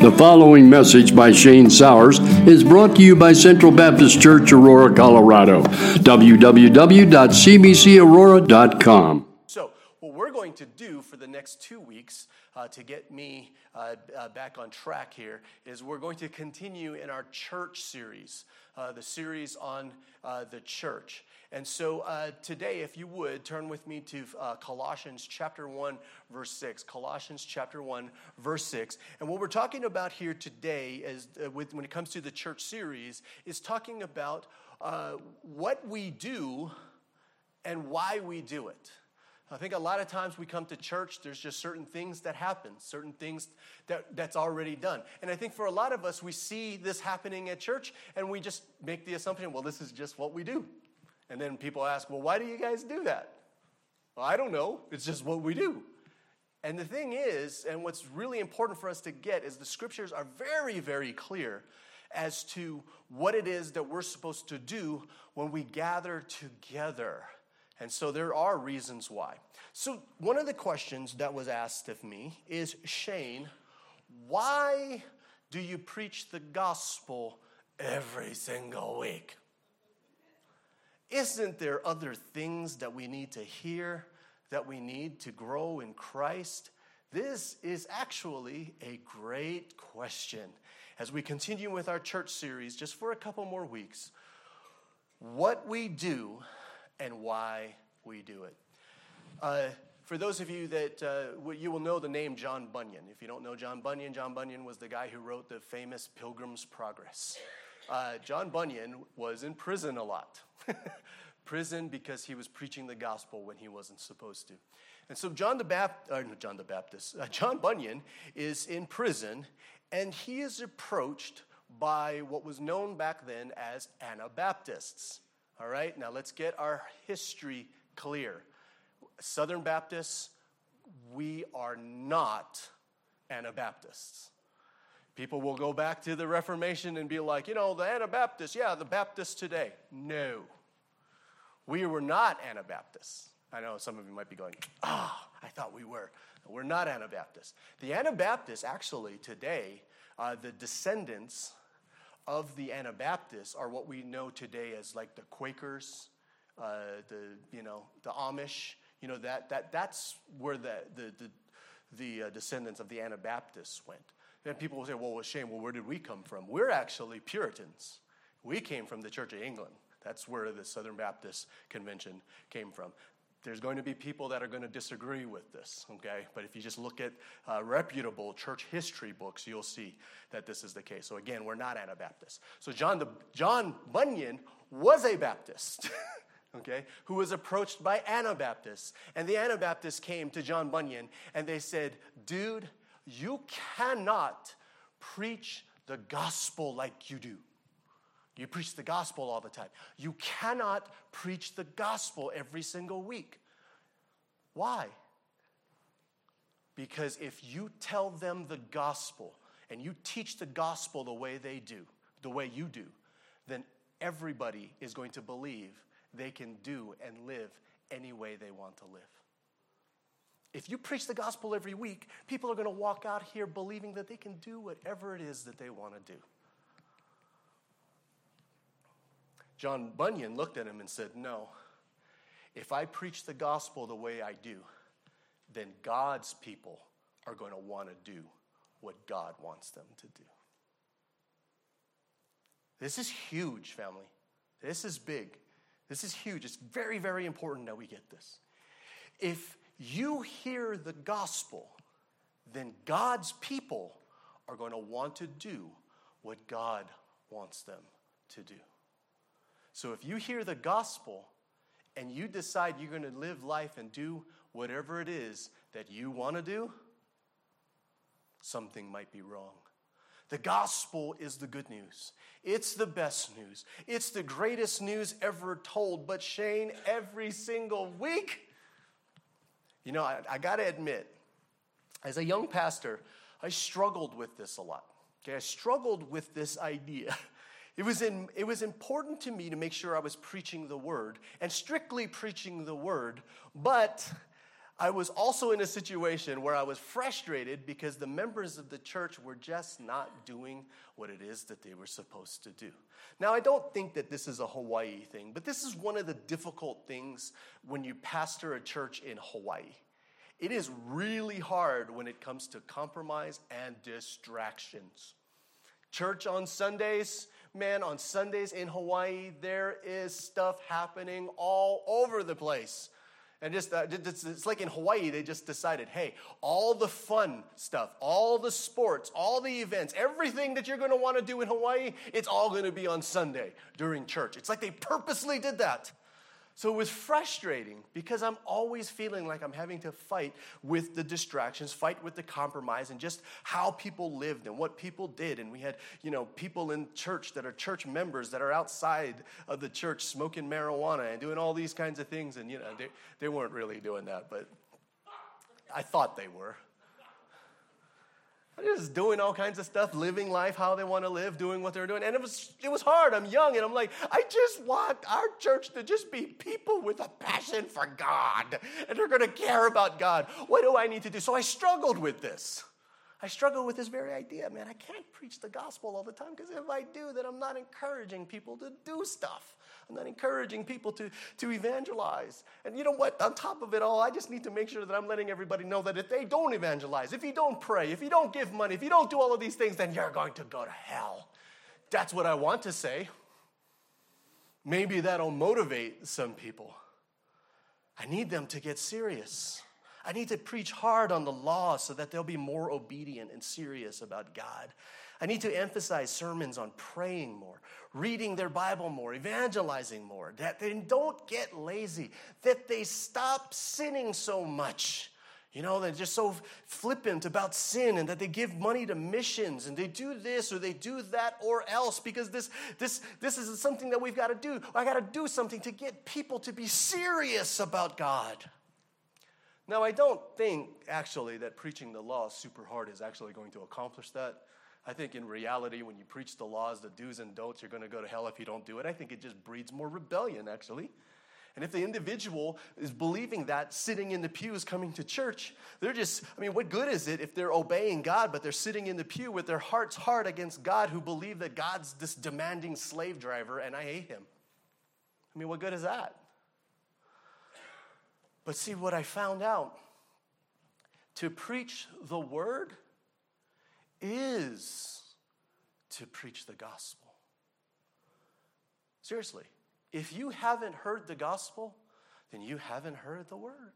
The following message by Shane Sowers is brought to you by Central Baptist Church, Aurora, Colorado. www.cbcaurora.com. So, what we're going to do for the next two weeks uh, to get me uh, uh, back on track here is we're going to continue in our church series, uh, the series on uh, the church. And so uh, today, if you would, turn with me to uh, Colossians chapter 1, verse 6. Colossians chapter 1, verse 6. And what we're talking about here today, is, uh, with, when it comes to the church series, is talking about uh, what we do and why we do it. I think a lot of times we come to church, there's just certain things that happen, certain things that, that's already done. And I think for a lot of us, we see this happening at church and we just make the assumption, well, this is just what we do. And then people ask, well, why do you guys do that? Well, I don't know. It's just what we do. And the thing is, and what's really important for us to get is the scriptures are very, very clear as to what it is that we're supposed to do when we gather together. And so there are reasons why. So, one of the questions that was asked of me is Shane, why do you preach the gospel every single week? Isn't there other things that we need to hear, that we need to grow in Christ? This is actually a great question. As we continue with our church series, just for a couple more weeks, what we do and why we do it. Uh, for those of you that uh, you will know the name John Bunyan. If you don't know John Bunyan, John Bunyan was the guy who wrote the famous Pilgrim's Progress. Uh, John Bunyan was in prison a lot. prison because he was preaching the gospel when he wasn't supposed to. And so John the Baptist, uh, John the Baptist, uh, John Bunyan is in prison, and he is approached by what was known back then as Anabaptists. All right, now let's get our history clear. Southern Baptists, we are not Anabaptists. People will go back to the Reformation and be like, you know, the Anabaptists, yeah, the Baptists today. No. We were not Anabaptists. I know some of you might be going, ah, oh, I thought we were. We're not Anabaptists. The Anabaptists, actually, today, uh, the descendants of the Anabaptists are what we know today as like the Quakers, uh, the you know the Amish. You know that that that's where the the the, the uh, descendants of the Anabaptists went. And people will say, "Well, well, Shane. well, where did we come from? We're actually Puritans. We came from the Church of England. That's where the Southern Baptist Convention came from there's going to be people that are going to disagree with this, okay? But if you just look at uh, reputable church history books, you'll see that this is the case. So again, we're not Anabaptists. So John, the, John Bunyan was a Baptist, okay, who was approached by Anabaptists. And the Anabaptists came to John Bunyan and they said, dude, you cannot preach the gospel like you do. You preach the gospel all the time. You cannot preach the gospel every single week. Why? Because if you tell them the gospel and you teach the gospel the way they do, the way you do, then everybody is going to believe they can do and live any way they want to live. If you preach the gospel every week, people are going to walk out here believing that they can do whatever it is that they want to do. John Bunyan looked at him and said, No, if I preach the gospel the way I do, then God's people are going to want to do what God wants them to do. This is huge, family. This is big. This is huge. It's very, very important that we get this. If you hear the gospel, then God's people are going to want to do what God wants them to do. So if you hear the gospel and you decide you're going to live life and do whatever it is that you want to do, something might be wrong. The gospel is the good news. It's the best news. It's the greatest news ever told. But Shane, every single week, you know, I, I got to admit, as a young pastor, I struggled with this a lot. Okay, I struggled with this idea It was, in, it was important to me to make sure I was preaching the word and strictly preaching the word, but I was also in a situation where I was frustrated because the members of the church were just not doing what it is that they were supposed to do. Now, I don't think that this is a Hawaii thing, but this is one of the difficult things when you pastor a church in Hawaii. It is really hard when it comes to compromise and distractions. Church on Sundays, man, on Sundays in Hawaii, there is stuff happening all over the place. And just, uh, it's like in Hawaii, they just decided hey, all the fun stuff, all the sports, all the events, everything that you're going to want to do in Hawaii, it's all going to be on Sunday during church. It's like they purposely did that. So it was frustrating because I'm always feeling like I'm having to fight with the distractions, fight with the compromise, and just how people lived and what people did. And we had, you know, people in church that are church members that are outside of the church smoking marijuana and doing all these kinds of things. And, you know, they, they weren't really doing that, but I thought they were just doing all kinds of stuff, living life how they want to live, doing what they're doing. And it was it was hard. I'm young and I'm like, I just want our church to just be people with a passion for God. And they're going to care about God. What do I need to do? So I struggled with this. I struggle with this very idea, man. I can't preach the gospel all the time because if I do, then I'm not encouraging people to do stuff. I'm not encouraging people to, to evangelize. And you know what? On top of it all, I just need to make sure that I'm letting everybody know that if they don't evangelize, if you don't pray, if you don't give money, if you don't do all of these things, then you're going to go to hell. That's what I want to say. Maybe that'll motivate some people. I need them to get serious. I need to preach hard on the law so that they'll be more obedient and serious about God. I need to emphasize sermons on praying more, reading their Bible more, evangelizing more, that they don't get lazy, that they stop sinning so much. You know, they're just so flippant about sin and that they give money to missions and they do this or they do that or else because this, this, this is something that we've got to do. I got to do something to get people to be serious about God. Now, I don't think actually that preaching the law super hard is actually going to accomplish that. I think in reality, when you preach the laws, the do's and don'ts, you're going to go to hell if you don't do it. I think it just breeds more rebellion, actually. And if the individual is believing that, sitting in the pews, coming to church, they're just, I mean, what good is it if they're obeying God, but they're sitting in the pew with their hearts hard against God who believe that God's this demanding slave driver and I hate him? I mean, what good is that? But see, what I found out to preach the word is to preach the gospel. Seriously, if you haven't heard the gospel, then you haven't heard the word.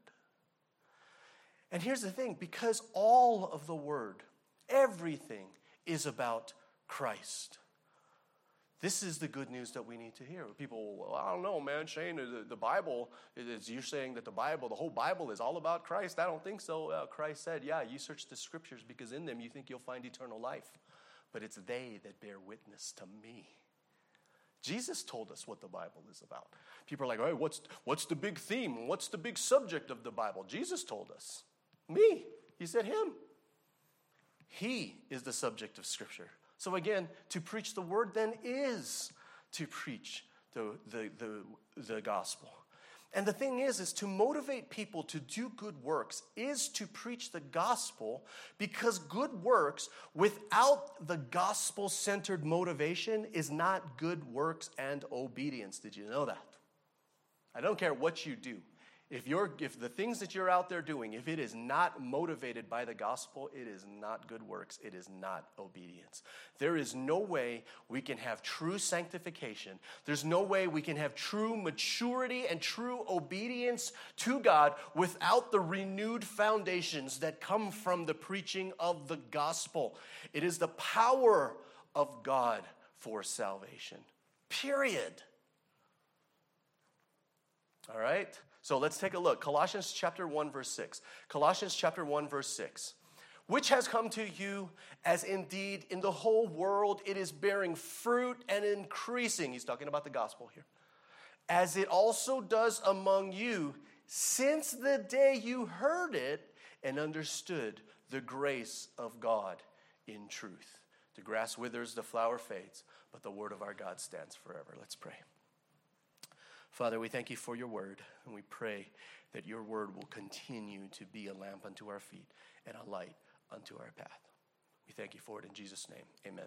And here's the thing because all of the word, everything is about Christ. This is the good news that we need to hear. People, well, I don't know, man, Shane, the, the Bible, is you're saying that the Bible, the whole Bible is all about Christ. I don't think so. Uh, Christ said, yeah, you search the scriptures because in them you think you'll find eternal life. But it's they that bear witness to me. Jesus told us what the Bible is about. People are like, hey, what's, what's the big theme? What's the big subject of the Bible? Jesus told us. Me. He said, Him. He is the subject of Scripture. So again, to preach the word then is to preach the, the, the, the gospel. And the thing is, is to motivate people to do good works is to preach the gospel because good works without the gospel centered motivation is not good works and obedience. Did you know that? I don't care what you do. If, you're, if the things that you're out there doing, if it is not motivated by the gospel, it is not good works, it is not obedience. There is no way we can have true sanctification. There's no way we can have true maturity and true obedience to God without the renewed foundations that come from the preaching of the gospel. It is the power of God for salvation. Period. All right? So let's take a look. Colossians chapter 1, verse 6. Colossians chapter 1, verse 6. Which has come to you as indeed in the whole world it is bearing fruit and increasing. He's talking about the gospel here. As it also does among you since the day you heard it and understood the grace of God in truth. The grass withers, the flower fades, but the word of our God stands forever. Let's pray. Father, we thank you for your word, and we pray that your word will continue to be a lamp unto our feet and a light unto our path. We thank you for it in Jesus' name. Amen.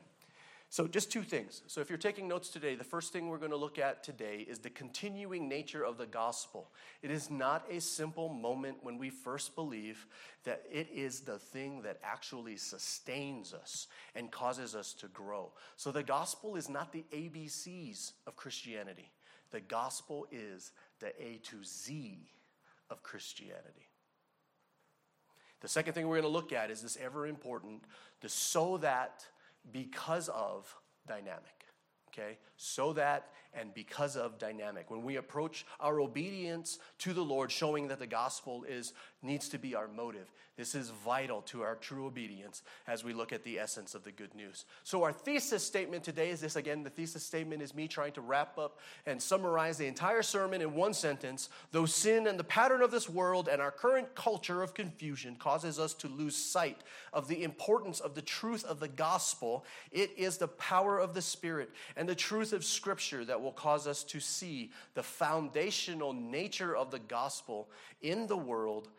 So, just two things. So, if you're taking notes today, the first thing we're going to look at today is the continuing nature of the gospel. It is not a simple moment when we first believe that it is the thing that actually sustains us and causes us to grow. So, the gospel is not the ABCs of Christianity, the gospel is the A to Z of Christianity. The second thing we're going to look at is this ever important the so that because of dynamic. Okay? So that and because of dynamic. When we approach our obedience to the Lord, showing that the gospel is needs to be our motive. This is vital to our true obedience as we look at the essence of the good news. So, our thesis statement today is this again, the thesis statement is me trying to wrap up and summarize the entire sermon in one sentence. Though sin and the pattern of this world and our current culture of confusion causes us to lose sight of the importance of the truth of the gospel, it is the power of the Spirit and the truth of Scripture that will cause us to see the foundational nature of the gospel in the world,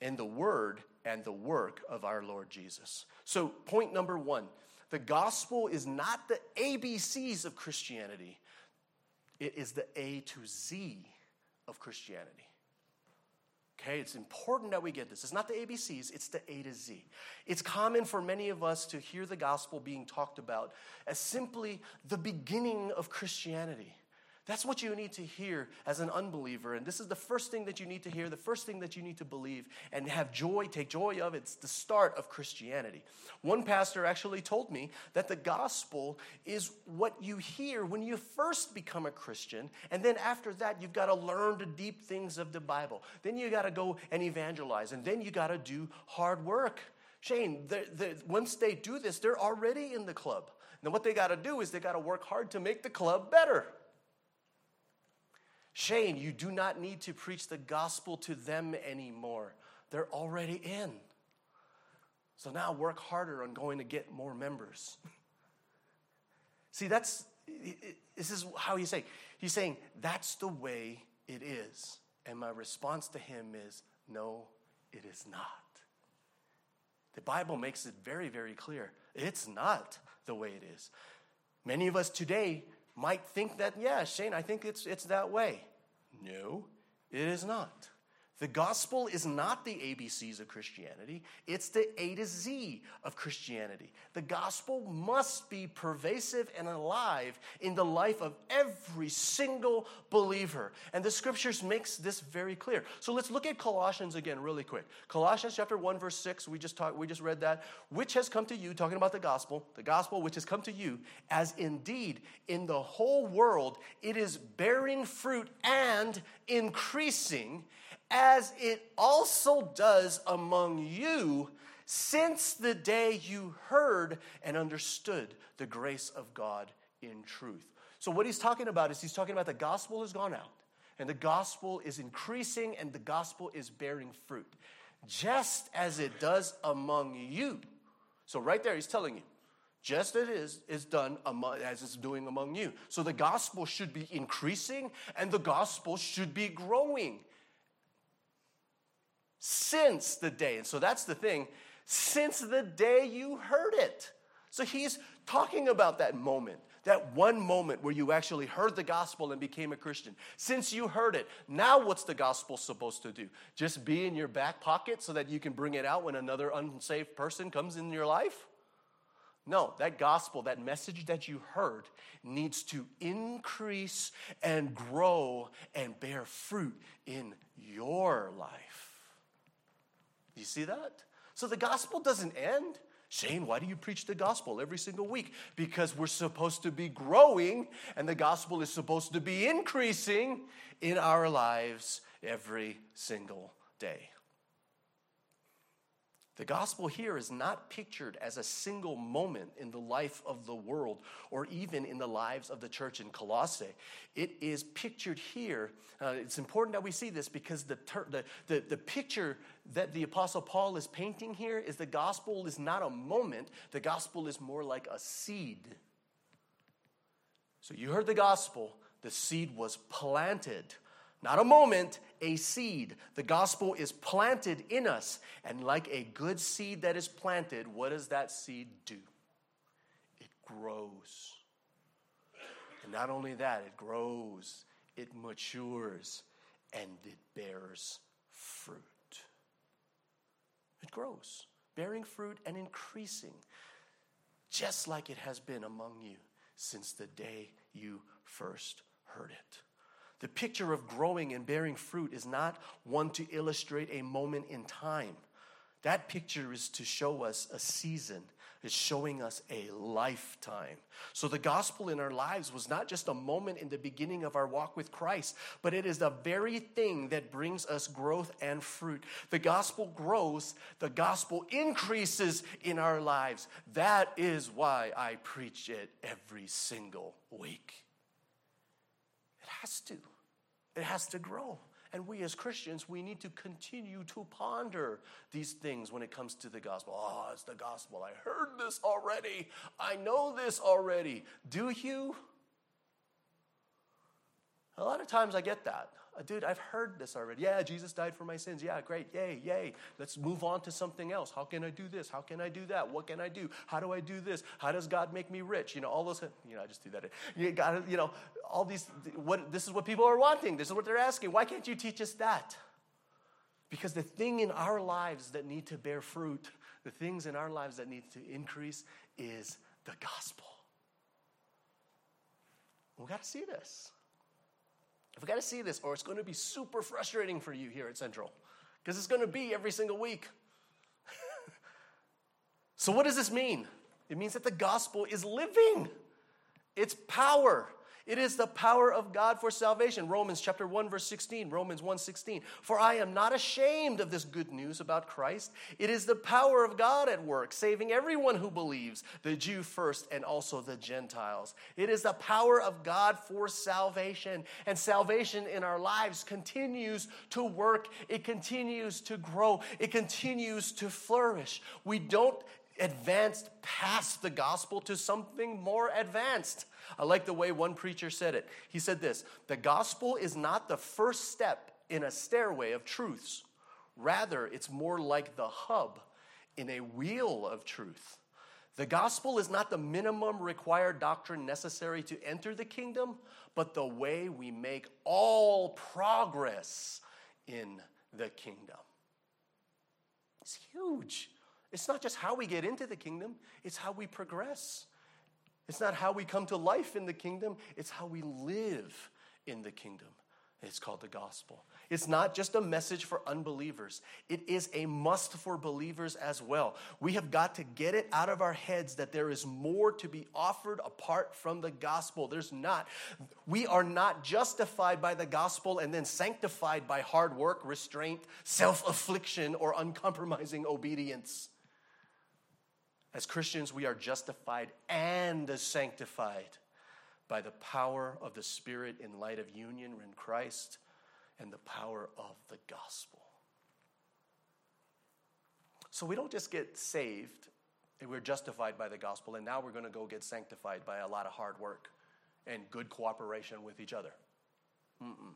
in the Word, and the work of our Lord Jesus. So, point number one the gospel is not the ABCs of Christianity, it is the A to Z of Christianity. Okay, it's important that we get this. It's not the ABCs, it's the A to Z. It's common for many of us to hear the gospel being talked about as simply the beginning of Christianity. That's what you need to hear as an unbeliever. And this is the first thing that you need to hear, the first thing that you need to believe and have joy, take joy of. It's the start of Christianity. One pastor actually told me that the gospel is what you hear when you first become a Christian. And then after that, you've got to learn the deep things of the Bible. Then you got to go and evangelize. And then you got to do hard work. Shane, once they do this, they're already in the club. Now, what they got to do is they got to work hard to make the club better. Shane, you do not need to preach the gospel to them anymore. They're already in. So now work harder on going to get more members. See, that's, this is how he's saying. He's saying, that's the way it is. And my response to him is, no, it is not. The Bible makes it very, very clear. It's not the way it is. Many of us today might think that, yeah, Shane, I think it's, it's that way. No, it is not. The gospel is not the ABCs of Christianity, it's the A to Z of Christianity. The gospel must be pervasive and alive in the life of every single believer. And the scriptures makes this very clear. So let's look at Colossians again really quick. Colossians chapter 1 verse 6, we just talked we just read that, which has come to you talking about the gospel, the gospel which has come to you as indeed in the whole world it is bearing fruit and increasing as it also does among you since the day you heard and understood the grace of God in truth. So, what he's talking about is he's talking about the gospel has gone out, and the gospel is increasing, and the gospel is bearing fruit, just as it does among you. So, right there, he's telling you, just as it is, is done among, as it's doing among you. So, the gospel should be increasing, and the gospel should be growing since the day. And so that's the thing, since the day you heard it. So he's talking about that moment, that one moment where you actually heard the gospel and became a Christian. Since you heard it, now what's the gospel supposed to do? Just be in your back pocket so that you can bring it out when another unsaved person comes in your life? No, that gospel, that message that you heard, needs to increase and grow and bear fruit in your life. You see that? So the gospel doesn't end. Shane, why do you preach the gospel every single week? Because we're supposed to be growing and the gospel is supposed to be increasing in our lives every single day. The gospel here is not pictured as a single moment in the life of the world or even in the lives of the church in Colossae. It is pictured here. Uh, it's important that we see this because the, ter- the, the, the picture that the Apostle Paul is painting here is the gospel is not a moment, the gospel is more like a seed. So you heard the gospel, The seed was planted. Not a moment, a seed. The gospel is planted in us. And like a good seed that is planted, what does that seed do? It grows. And not only that, it grows, it matures, and it bears fruit. It grows, bearing fruit and increasing, just like it has been among you since the day you first heard it. The picture of growing and bearing fruit is not one to illustrate a moment in time. That picture is to show us a season. It's showing us a lifetime. So the gospel in our lives was not just a moment in the beginning of our walk with Christ, but it is the very thing that brings us growth and fruit. The gospel grows, the gospel increases in our lives. That is why I preach it every single week. Has to. It has to grow. And we as Christians, we need to continue to ponder these things when it comes to the gospel. Oh, it's the gospel. I heard this already. I know this already. Do you? A lot of times I get that. Uh, dude, I've heard this already. Yeah, Jesus died for my sins. Yeah, great. Yay, yay. Let's move on to something else. How can I do this? How can I do that? What can I do? How do I do this? How does God make me rich? You know, all those, you know, I just do that. You got you know, all these, what, this is what people are wanting. This is what they're asking. Why can't you teach us that? Because the thing in our lives that need to bear fruit, the things in our lives that need to increase is the gospel. We got to see this. We've got to see this, or it's going to be super frustrating for you here at Central, because it's going to be every single week. so, what does this mean? It means that the gospel is living, it's power. It is the power of God for salvation. Romans chapter 1 verse 16, Romans 1:16. For I am not ashamed of this good news about Christ. It is the power of God at work, saving everyone who believes, the Jew first and also the Gentiles. It is the power of God for salvation, and salvation in our lives continues to work. It continues to grow. It continues to flourish. We don't advance past the gospel to something more advanced. I like the way one preacher said it. He said this The gospel is not the first step in a stairway of truths, rather, it's more like the hub in a wheel of truth. The gospel is not the minimum required doctrine necessary to enter the kingdom, but the way we make all progress in the kingdom. It's huge. It's not just how we get into the kingdom, it's how we progress. It's not how we come to life in the kingdom, it's how we live in the kingdom. It's called the gospel. It's not just a message for unbelievers, it is a must for believers as well. We have got to get it out of our heads that there is more to be offered apart from the gospel. There's not. We are not justified by the gospel and then sanctified by hard work, restraint, self affliction, or uncompromising obedience. As Christians, we are justified and sanctified by the power of the Spirit in light of union in Christ and the power of the gospel. So we don't just get saved we're justified by the gospel, and now we're going to go get sanctified by a lot of hard work and good cooperation with each other. Mm-mm.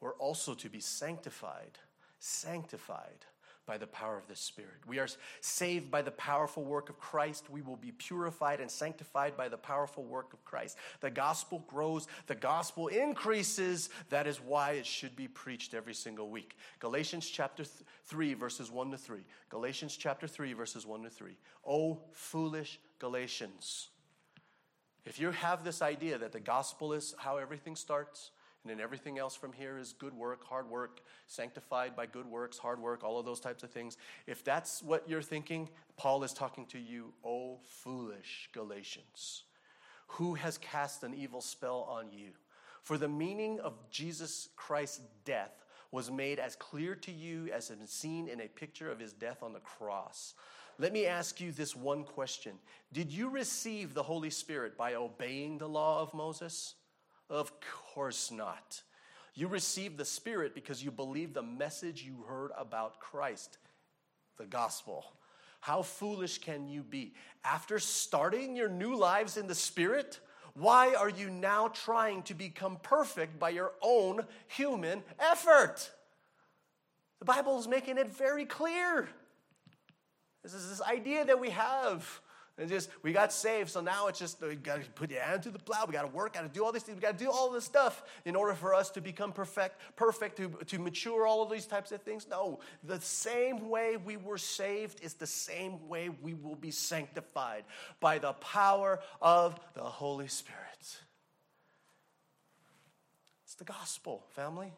We're also to be sanctified, sanctified by the power of the Spirit. We are saved by the powerful work of Christ. We will be purified and sanctified by the powerful work of Christ. The gospel grows, the gospel increases. That is why it should be preached every single week. Galatians chapter 3, verses 1 to 3. Galatians chapter 3, verses 1 to 3. Oh, foolish Galatians. If you have this idea that the gospel is how everything starts, and then everything else from here is good work, hard work, sanctified by good works, hard work, all of those types of things. If that's what you're thinking, Paul is talking to you, oh foolish Galatians. Who has cast an evil spell on you? For the meaning of Jesus Christ's death was made as clear to you as is seen in a picture of his death on the cross. Let me ask you this one question Did you receive the Holy Spirit by obeying the law of Moses? Of course not. You received the Spirit because you believed the message you heard about Christ, the gospel. How foolish can you be? After starting your new lives in the Spirit, Why are you now trying to become perfect by your own human effort? The Bible is making it very clear. This is this idea that we have. And just we got saved, so now it's just we got to put your hand to the plow. We got to work, got to do all these things. We got to do all this stuff in order for us to become perfect, perfect to, to mature. All of these types of things. No, the same way we were saved is the same way we will be sanctified by the power of the Holy Spirit. It's the gospel, family.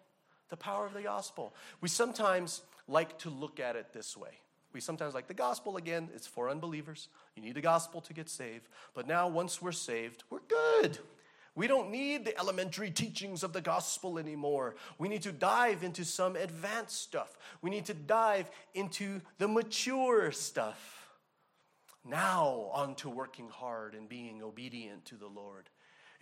The power of the gospel. We sometimes like to look at it this way. We sometimes like the gospel again, it's for unbelievers. You need the gospel to get saved. But now, once we're saved, we're good. We don't need the elementary teachings of the gospel anymore. We need to dive into some advanced stuff. We need to dive into the mature stuff. Now, on to working hard and being obedient to the Lord.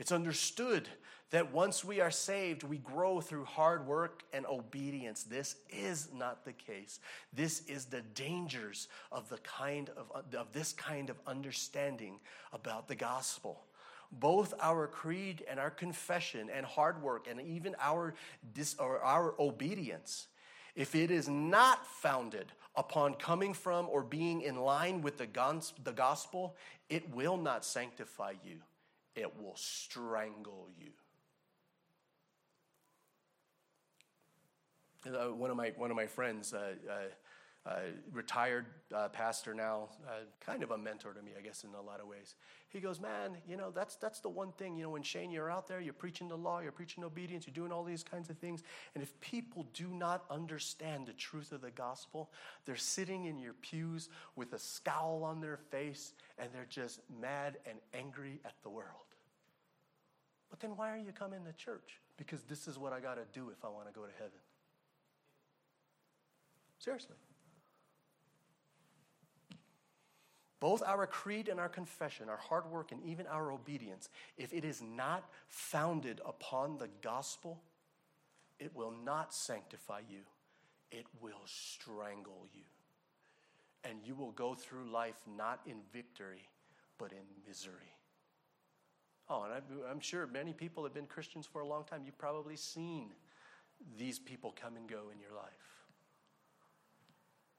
It's understood that once we are saved, we grow through hard work and obedience. This is not the case. This is the dangers of the kind of, of this kind of understanding about the gospel. Both our creed and our confession and hard work and even our, dis, or our obedience, if it is not founded upon coming from or being in line with the gospel, it will not sanctify you it will strangle you. One of my one of my friends, uh, uh, uh retired uh, pastor now, uh, kind of a mentor to me, I guess, in a lot of ways. He goes, man, you know that's that's the one thing. You know, when Shane, you're out there, you're preaching the law, you're preaching obedience, you're doing all these kinds of things, and if people do not understand the truth of the gospel, they're sitting in your pews with a scowl on their face, and they're just mad and angry at the world. But then why are you coming to church? Because this is what I got to do if I want to go to heaven. Seriously. Both our creed and our confession, our hard work, and even our obedience, if it is not founded upon the gospel, it will not sanctify you. It will strangle you. And you will go through life not in victory, but in misery. Oh, and I'm sure many people have been Christians for a long time. You've probably seen these people come and go in your life.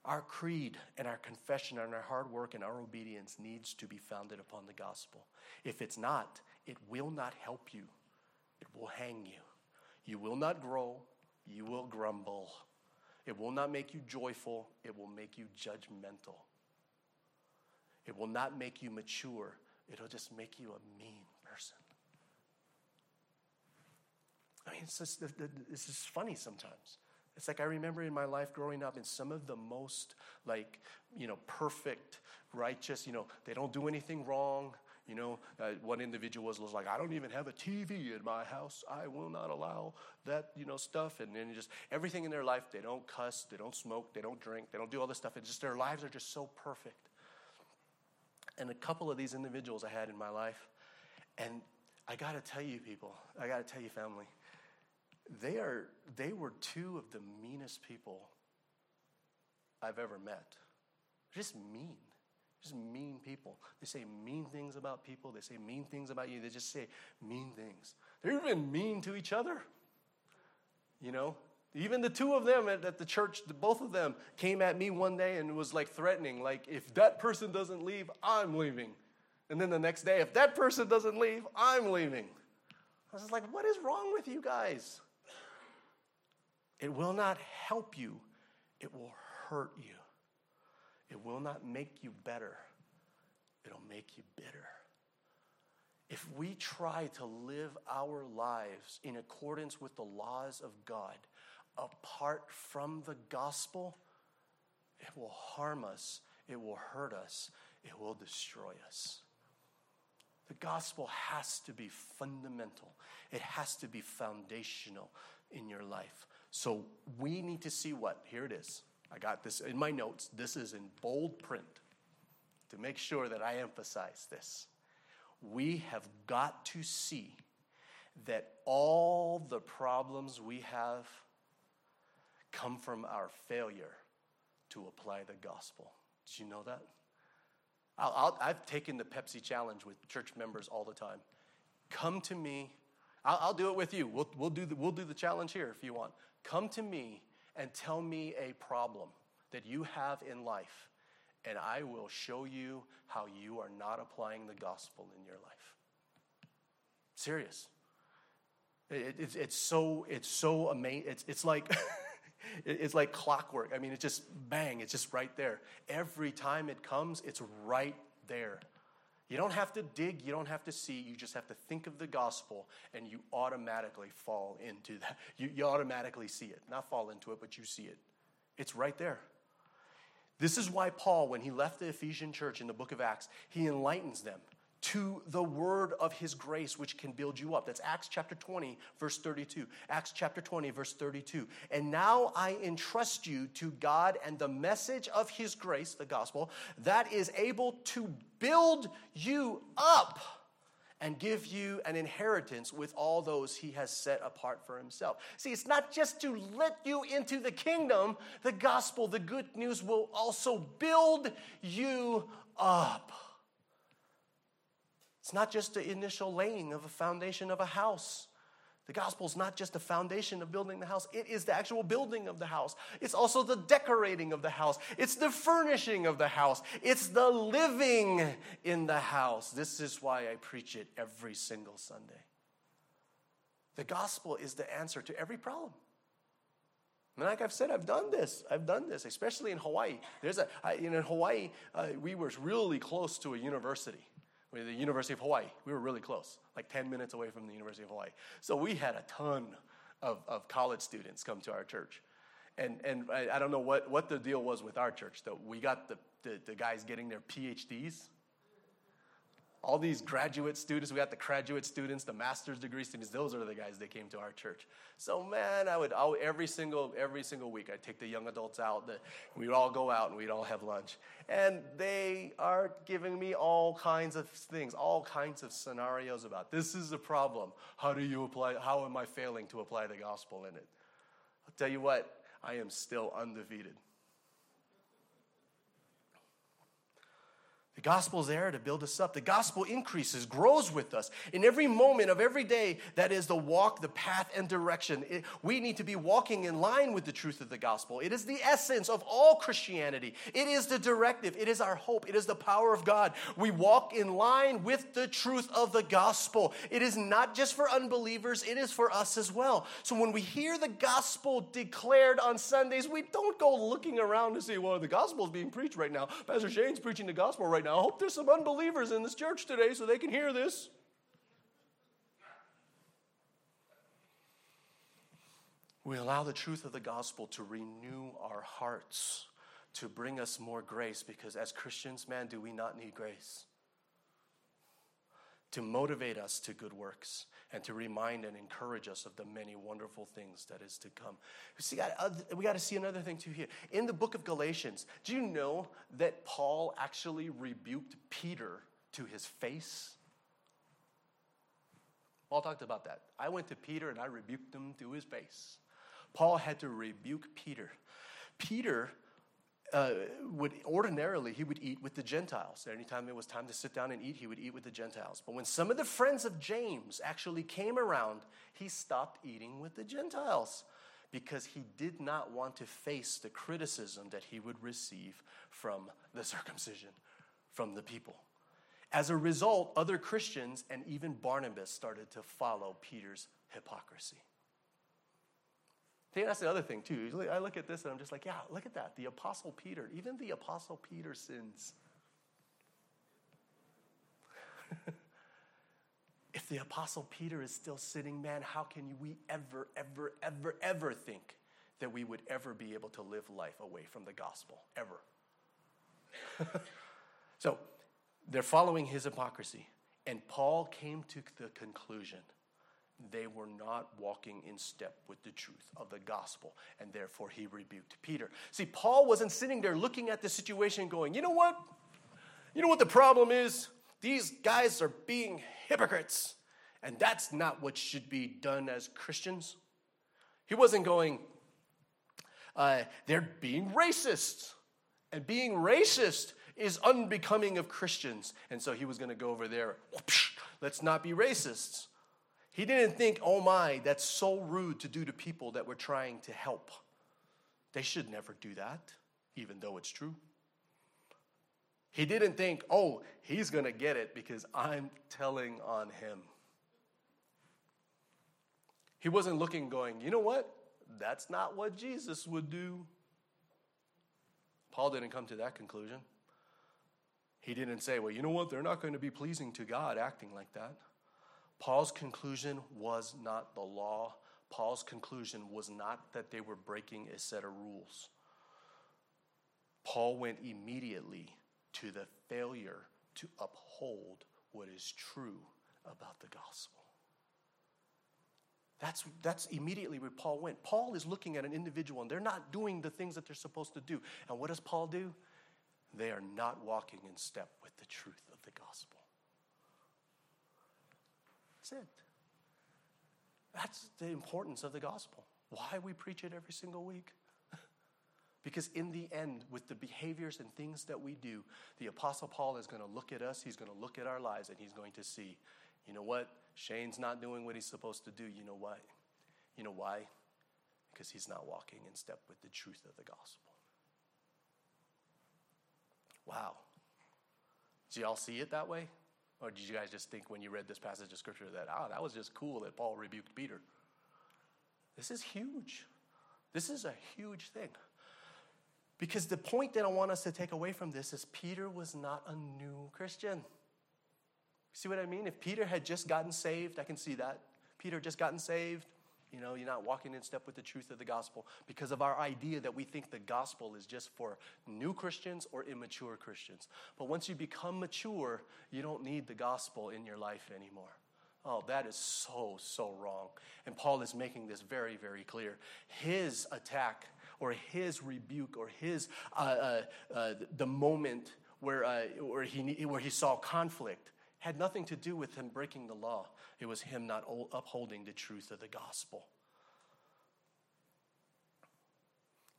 Our creed and our confession and our hard work and our obedience needs to be founded upon the gospel. If it's not, it will not help you, it will hang you. You will not grow, you will grumble. It will not make you joyful, it will make you judgmental. It will not make you mature, it'll just make you a mean person. I mean, it's just, it's just funny sometimes. It's like I remember in my life growing up in some of the most like, you know, perfect, righteous, you know, they don't do anything wrong. You know, uh, one individual was, was like, I don't even have a TV in my house. I will not allow that, you know, stuff. And then just everything in their life, they don't cuss, they don't smoke, they don't drink, they don't do all this stuff. It's just their lives are just so perfect. And a couple of these individuals I had in my life, and I got to tell you, people, I got to tell you, family, they, are, they were two of the meanest people I've ever met. Just mean. Just mean people. They say mean things about people. They say mean things about you. They just say mean things. They're even mean to each other. You know, even the two of them at, the church, both of them came at me one day and was like threatening, like, if that person doesn't leave, I'm leaving. And then the next day, if that person doesn't leave, I'm leaving. I was like, what is wrong with you guys? It will not help you, it will hurt you. It will not make you better, it'll make you bitter. If we try to live our lives in accordance with the laws of God apart from the gospel, it will harm us, it will hurt us, it will destroy us. The gospel has to be fundamental, it has to be foundational in your life. So we need to see what? Here it is. I got this in my notes. This is in bold print to make sure that I emphasize this. We have got to see that all the problems we have come from our failure to apply the gospel. Did you know that? i have taken the Pepsi challenge with church members all the time. Come to me. I'll, I'll do it with you. We'll, we'll, do the, we'll do the challenge here if you want. Come to me and tell me a problem that you have in life, and I will show you how you are not applying the gospel in your life. Serious. It, it, it's so it's so amazing. It's, it's like it's like clockwork. I mean, it's just bang. It's just right there. Every time it comes, it's right there. You don't have to dig, you don't have to see, you just have to think of the gospel and you automatically fall into that. You, you automatically see it. Not fall into it, but you see it. It's right there. This is why Paul, when he left the Ephesian church in the book of Acts, he enlightens them to the word of his grace, which can build you up. That's Acts chapter 20, verse 32. Acts chapter 20, verse 32. And now I entrust you to God and the message of his grace, the gospel, that is able to build you up and give you an inheritance with all those he has set apart for himself. See, it's not just to let you into the kingdom, the gospel, the good news will also build you up. It's not just the initial laying of a foundation of a house. The gospel is not just the foundation of building the house, it is the actual building of the house. It's also the decorating of the house, it's the furnishing of the house, it's the living in the house. This is why I preach it every single Sunday. The gospel is the answer to every problem. And like I've said, I've done this. I've done this, especially in Hawaii. There's a I, in Hawaii, uh, we were really close to a university the University of Hawaii. We were really close, like 10 minutes away from the University of Hawaii. So we had a ton of, of college students come to our church. And, and I, I don't know what, what the deal was with our church, though. We got the, the, the guys getting their PhDs all these graduate students, we got the graduate students, the master's degree students, those are the guys that came to our church. So man, I would, every single every single week I'd take the young adults out, the, we'd all go out and we'd all have lunch. And they are giving me all kinds of things, all kinds of scenarios about this is the problem. How do you apply how am I failing to apply the gospel in it? I'll tell you what, I am still undefeated. The gospel is there to build us up. The gospel increases, grows with us. In every moment of every day, that is the walk, the path, and direction. It, we need to be walking in line with the truth of the gospel. It is the essence of all Christianity. It is the directive. It is our hope. It is the power of God. We walk in line with the truth of the gospel. It is not just for unbelievers, it is for us as well. So when we hear the gospel declared on Sundays, we don't go looking around to see, well, the gospel is being preached right now. Pastor Shane's preaching the gospel right now now. I hope there's some unbelievers in this church today so they can hear this. We allow the truth of the gospel to renew our hearts, to bring us more grace, because as Christians, man, do we not need grace? To motivate us to good works and to remind and encourage us of the many wonderful things that is to come. See, we got to see another thing too here. In the book of Galatians, do you know that Paul actually rebuked Peter to his face? Paul talked about that. I went to Peter and I rebuked him to his face. Paul had to rebuke Peter. Peter uh, would ordinarily he would eat with the Gentiles. Anytime it was time to sit down and eat, he would eat with the Gentiles. But when some of the friends of James actually came around, he stopped eating with the Gentiles because he did not want to face the criticism that he would receive from the circumcision, from the people. As a result, other Christians and even Barnabas started to follow Peter's hypocrisy. See, that's the other thing, too. I look at this and I'm just like, yeah, look at that. The Apostle Peter, even the Apostle Peter sins. if the Apostle Peter is still sinning, man, how can we ever, ever, ever, ever think that we would ever be able to live life away from the gospel? Ever. so they're following his hypocrisy. And Paul came to the conclusion they were not walking in step with the truth of the gospel, and therefore he rebuked Peter. See, Paul wasn't sitting there looking at the situation going, you know what? You know what the problem is? These guys are being hypocrites, and that's not what should be done as Christians. He wasn't going, uh, they're being racist, and being racist is unbecoming of Christians. And so he was going to go over there, let's not be racists. He didn't think, oh my, that's so rude to do to people that we're trying to help. They should never do that, even though it's true. He didn't think, oh, he's going to get it because I'm telling on him. He wasn't looking, going, you know what? That's not what Jesus would do. Paul didn't come to that conclusion. He didn't say, well, you know what? They're not going to be pleasing to God acting like that. Paul's conclusion was not the law. Paul's conclusion was not that they were breaking a set of rules. Paul went immediately to the failure to uphold what is true about the gospel. That's, that's immediately where Paul went. Paul is looking at an individual and they're not doing the things that they're supposed to do. And what does Paul do? They are not walking in step with the truth of the gospel. That's it. That's the importance of the gospel. Why we preach it every single week. because in the end, with the behaviors and things that we do, the Apostle Paul is going to look at us, he's going to look at our lives, and he's going to see, you know what? Shane's not doing what he's supposed to do. You know why? You know why? Because he's not walking in step with the truth of the gospel. Wow. Do y'all see it that way? Or did you guys just think when you read this passage of scripture that, oh, that was just cool that Paul rebuked Peter? This is huge. This is a huge thing. Because the point that I want us to take away from this is Peter was not a new Christian. See what I mean? If Peter had just gotten saved, I can see that. Peter just gotten saved, you know, you're not walking in step with the truth of the gospel because of our idea that we think the gospel is just for new Christians or immature Christians. But once you become mature, you don't need the gospel in your life anymore. Oh, that is so, so wrong. And Paul is making this very, very clear. His attack or his rebuke or his, uh, uh, uh, the moment where, uh, where, he, where he saw conflict had nothing to do with him breaking the law. It was him not upholding the truth of the gospel.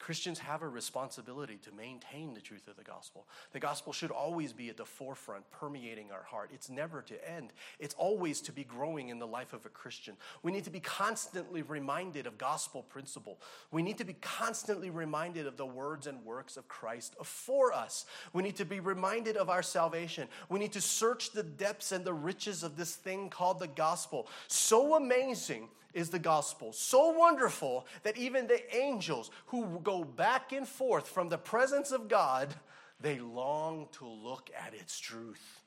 Christians have a responsibility to maintain the truth of the gospel. The gospel should always be at the forefront, permeating our heart. It's never to end, it's always to be growing in the life of a Christian. We need to be constantly reminded of gospel principle. We need to be constantly reminded of the words and works of Christ for us. We need to be reminded of our salvation. We need to search the depths and the riches of this thing called the gospel. So amazing is the gospel. So wonderful that even the angels who go back and forth from the presence of God, they long to look at its truth.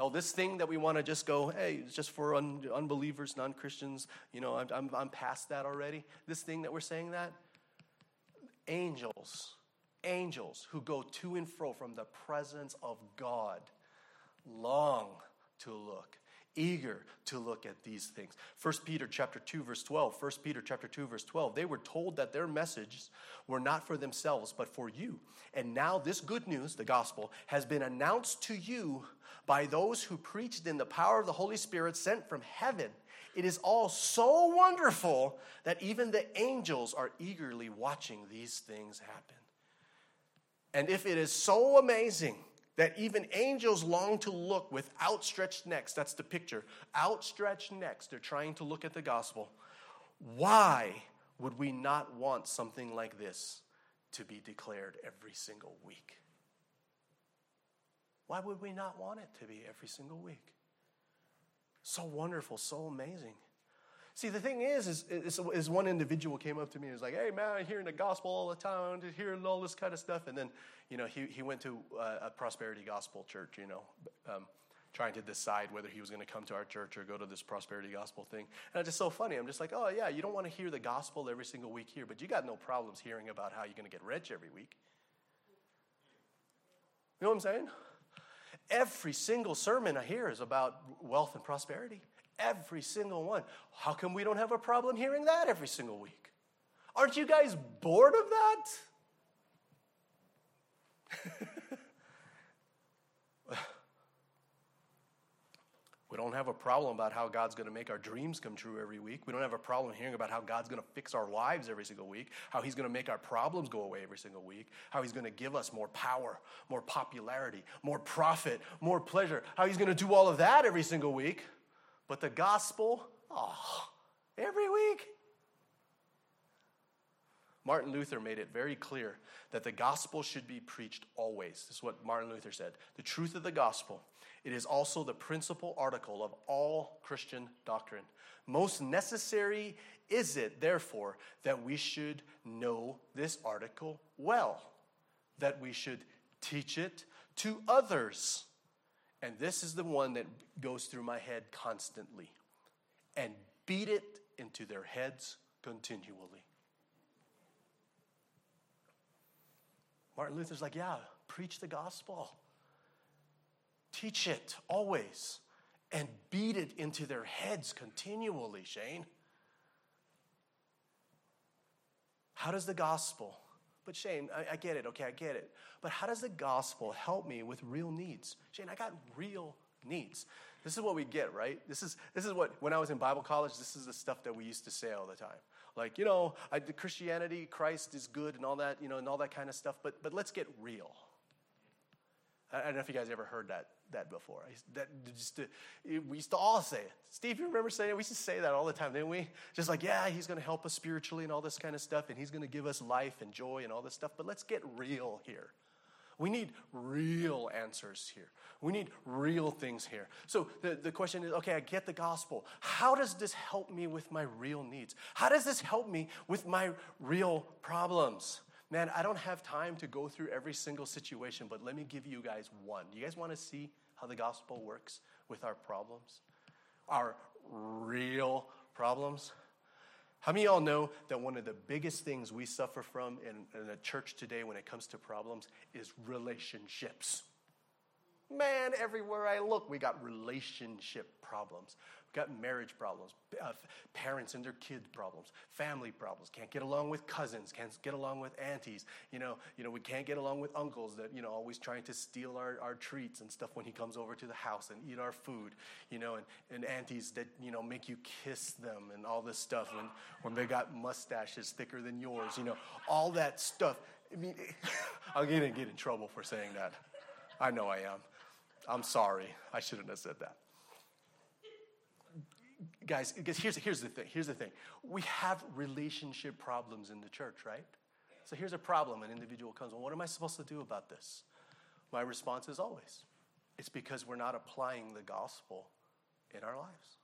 Oh, this thing that we want to just go, hey, it's just for un- unbelievers, non Christians, you know, I'm, I'm, I'm past that already. This thing that we're saying that, angels, angels who go to and fro from the presence of God long to look eager to look at these things. 1 Peter chapter 2 verse 12. 1 Peter chapter 2 verse 12. They were told that their messages were not for themselves but for you. And now this good news, the gospel, has been announced to you by those who preached in the power of the Holy Spirit sent from heaven. It is all so wonderful that even the angels are eagerly watching these things happen. And if it is so amazing that even angels long to look with outstretched necks. That's the picture. Outstretched necks. They're trying to look at the gospel. Why would we not want something like this to be declared every single week? Why would we not want it to be every single week? So wonderful, so amazing. See, the thing is, is, is, is, one individual came up to me and was like, hey, man, I'm hearing the gospel all the time, I'm hearing all this kind of stuff. And then, you know, he, he went to a, a prosperity gospel church, you know, um, trying to decide whether he was going to come to our church or go to this prosperity gospel thing. And it's just so funny. I'm just like, oh, yeah, you don't want to hear the gospel every single week here, but you got no problems hearing about how you're going to get rich every week. You know what I'm saying? Every single sermon I hear is about wealth and prosperity. Every single one. How come we don't have a problem hearing that every single week? Aren't you guys bored of that? We don't have a problem about how God's going to make our dreams come true every week. We don't have a problem hearing about how God's going to fix our lives every single week, how He's going to make our problems go away every single week, how He's going to give us more power, more popularity, more profit, more pleasure, how He's going to do all of that every single week. But the gospel, oh, every week. Martin Luther made it very clear that the gospel should be preached always. This is what Martin Luther said. The truth of the gospel, it is also the principal article of all Christian doctrine. Most necessary is it, therefore, that we should know this article well, that we should teach it to others. And this is the one that goes through my head constantly. And beat it into their heads continually. Martin Luther's like, yeah, preach the gospel. Teach it always and beat it into their heads continually, Shane. How does the gospel, but Shane, I, I, get it, okay, I get it. But how does the gospel help me with real needs? Shane, I got real needs. This is what we get, right? This is, this is what, when I was in Bible college, this is the stuff that we used to say all the time. Like, you know, I, the Christianity, Christ is good and all that, you know, and all that kind of stuff, but, but let's get real. I, don't know if you guys ever heard that, that before. That just, we used to all say it. Steve, you remember saying it? We used to say that all the time, didn't we? Just like, yeah, he's going to help us spiritually and all this kind of stuff, and he's going to give us life and joy and all this stuff, but let's get real here. We need real answers here. We need real things here. So the, the question is okay, I get the gospel. How does this help me with my real needs? How does this help me with my real problems? Man, I don't have time to go through every single situation, but let me give you guys one. You guys want to see how the gospel works with our problems? Our real problems? How many of y'all know that one of the biggest things we suffer from in, in the church today when it comes to problems is relationships? Man, everywhere I look, we got relationship problems. Got marriage problems, uh, parents and their kids problems, family problems. Can't get along with cousins, can't get along with aunties. You know, you know, we can't get along with uncles that you know always trying to steal our, our treats and stuff when he comes over to the house and eat our food. You know, and, and aunties that you know make you kiss them and all this stuff when when they got mustaches thicker than yours. You know, all that stuff. I mean, I'm gonna get in trouble for saying that. I know I am. I'm sorry. I shouldn't have said that. Guys, because here's, here's the thing. Here's the thing. We have relationship problems in the church, right? So here's a problem. An individual comes, well, what am I supposed to do about this? My response is always, it's because we're not applying the gospel in our lives.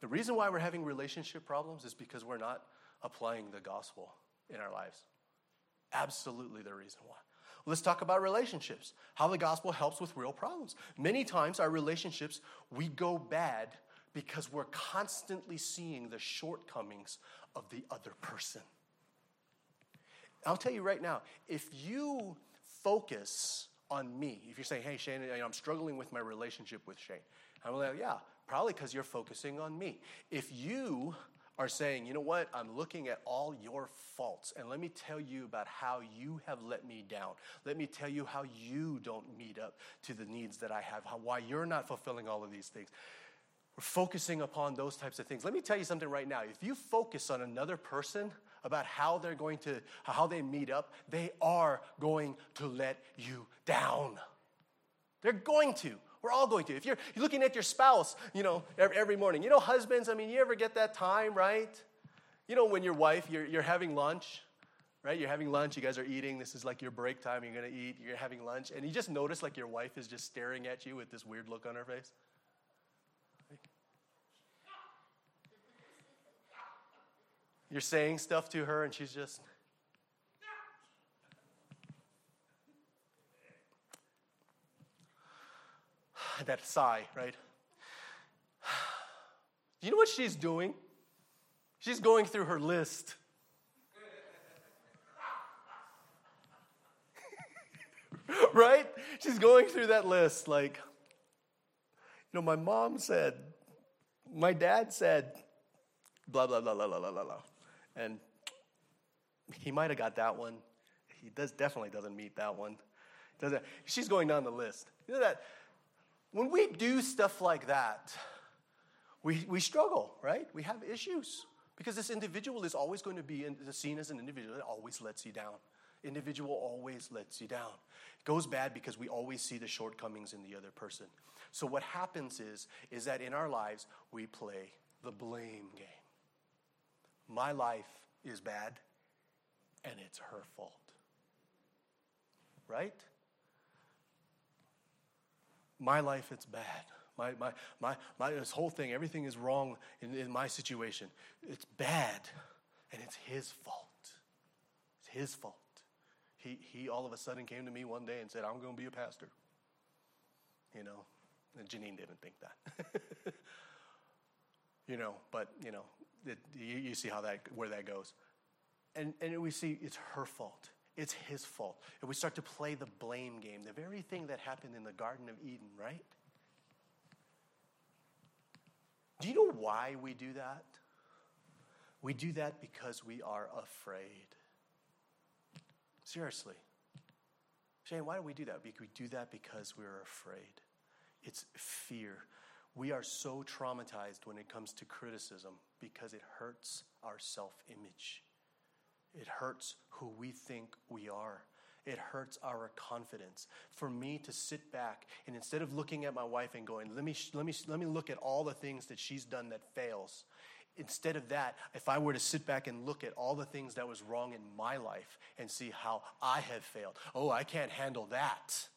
The reason why we're having relationship problems is because we're not applying the gospel in our lives. Absolutely the reason why. Let's talk about relationships, how the gospel helps with real problems. Many times, our relationships, we go bad because we're constantly seeing the shortcomings of the other person. I'll tell you right now, if you focus on me, if you're saying, hey, Shane, I'm struggling with my relationship with Shane, I'm like, yeah, probably because you're focusing on me. If you are saying, you know what, I'm looking at all your faults, and let me tell you about how you have let me down. Let me tell you how you don't meet up to the needs that I have, how, why you're not fulfilling all of these things. We're focusing upon those types of things. Let me tell you something right now. If you focus on another person about how they're going to, how they meet up, they are going to let you down. They're going to. We're all going to. If you're, you're looking at your spouse, you know, every, every, morning, you know, husbands, I mean, you ever get that time, right? You know, when your wife, you're, you're having lunch, right? You're having lunch, you guys are eating, this is like your break time, you're gonna eat, you're having lunch, and you just notice like your wife is just staring at you with this weird look on her face. You're saying stuff to her, and she's just, that sigh, right? Do You know what she's doing? She's going through her list. right? She's going through that list like, you know, my mom said, my dad said, blah, blah, blah, blah, blah, blah, blah. And he might have got that one. He does definitely doesn't meet that one. Doesn't, she's going down the list. You know that when we do stuff like that, we, we struggle, right? We have issues because this individual is always going to be in, seen as an individual that always lets you down. Individual always lets you down. It goes bad because we always see the shortcomings in the other person. So what happens is, is that in our lives, we play the blame game. My life is bad, and it's her fault. Right? My life, it's bad. My, my, my, my, this whole thing, everything is wrong in, in my situation. It's bad, and it's his fault. It's his fault. He, he all of a sudden came to me one day and said, I'm going to be a pastor. You know, and Janine didn't think that. you know, but, you know, it, you, see how that, where that goes. And, and we see it's her fault. It's his fault. And we start to play the blame game, the very thing that happened in the Garden of Eden, right? Do you know why we do that? We do that because we are afraid. Seriously. Shane, why do we do that? We do that because we're afraid. It's fear. We are so traumatized when it comes to criticism because it hurts our self image. It hurts who we think we are. It hurts our confidence. For me to sit back and instead of looking at my wife and going, let me, let me, let me look at all the things that she's done that fails, instead of that, if I were to sit back and look at all the things that was wrong in my life and see how I have failed, oh, I can't handle that.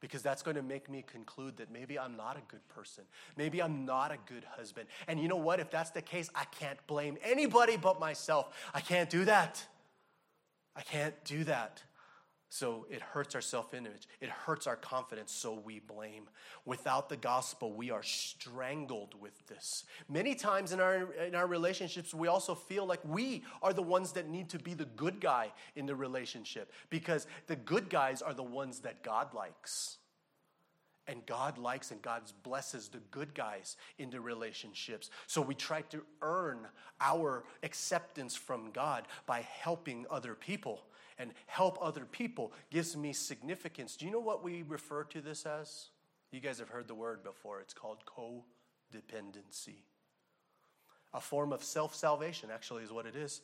Because that's going to make me conclude that maybe I'm not a good person. Maybe I'm not a good husband. And you know what? If that's the case, I can't blame anybody but myself. I can't do that. I can't do that. So it hurts our self image. It hurts our confidence, so we blame. Without the gospel, we are strangled with this. Many times in our, in our relationships, we also feel like we are the ones that need to be the good guy in the relationship because the good guys are the ones that God likes. And God likes and God blesses the good guys in the relationships. So we try to earn our acceptance from God by helping other people and help other people gives me significance. Do you know what we refer to this as? You guys have heard the word before. It's called codependency. A form of self salvation, actually, is what it is.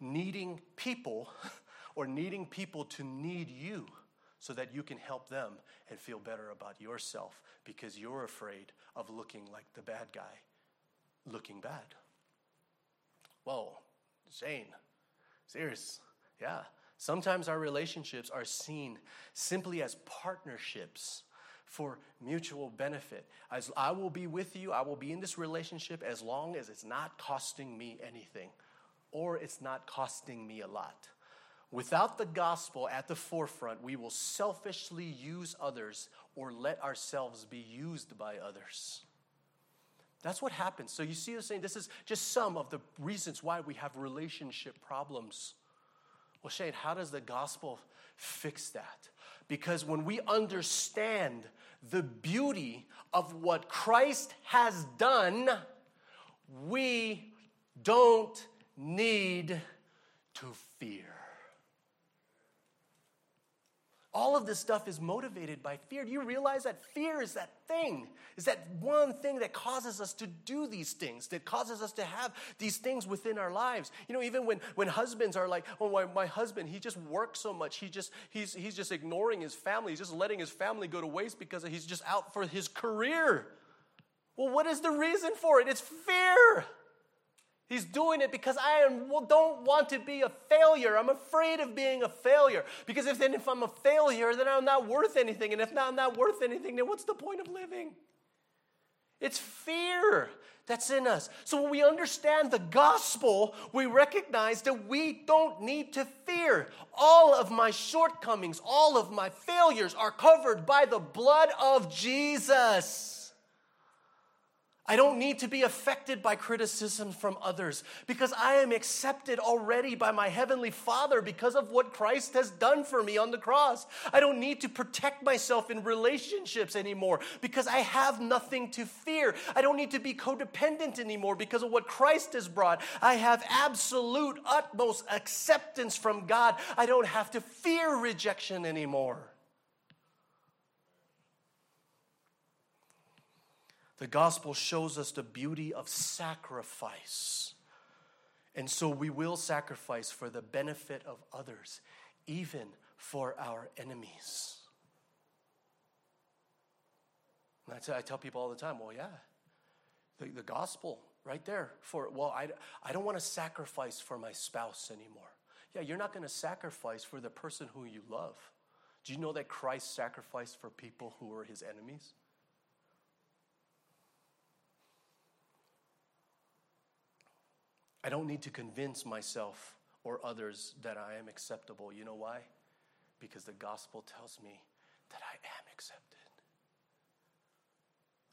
Needing people or needing people to need you so that you can help them and feel better about yourself because you're afraid of looking like the bad guy looking bad. Whoa, Shane, serious. Yeah, Sometimes our relationships are seen simply as partnerships for mutual benefit. As I will be with you, I will be in this relationship as long as it's not costing me anything or it's not costing me a lot. Without the gospel at the forefront, we will selfishly use others or let ourselves be used by others. That's what happens. So you see, I'm saying this is just some of the reasons why we have relationship problems. Well, Shane, how does the gospel fix that? Because when we understand the beauty of what Christ has done, we don't need to fear. All of this stuff is motivated by fear. Do you realize that fear is that thing, is that one thing that causes us to do these things, that causes us to have these things within our lives? You know, even when, when husbands are like, oh, my, my husband, he just works so much. He just, he's, he's just ignoring his family. He's just letting his family go to waste because he's just out for his career. Well, what is the reason for it? It's fear. He's doing it because I am, well, don't want to be a failure. I'm afraid of being a failure. Because if then if I'm a failure, then I'm not worth anything. And if not, I'm not worth anything, then what's the point of living? It's fear that's in us. So when we understand the gospel, we recognize that we don't need to fear. All of my shortcomings, all of my failures are covered by the blood of Jesus. I don't need to be affected by criticism from others because I am accepted already by my Heavenly Father because of what Christ has done for me on the cross. I don't need to protect myself in relationships anymore because I have nothing to fear. I don't need to be codependent anymore because of what Christ has brought. I have absolute, utmost acceptance from God. I don't have to fear rejection anymore. The gospel shows us the beauty of sacrifice. And so we will sacrifice for the benefit of others, even for our enemies. I tell, I tell people all the time, well, yeah, the, the gospel right there for, well, I, I don't want to sacrifice for my spouse anymore. Yeah, you're not going to sacrifice for the person who you love. Do you know that Christ sacrificed for people who were his enemies? I don't need to convince myself or others that I am acceptable. You know why? Because the gospel tells me that I am accepted.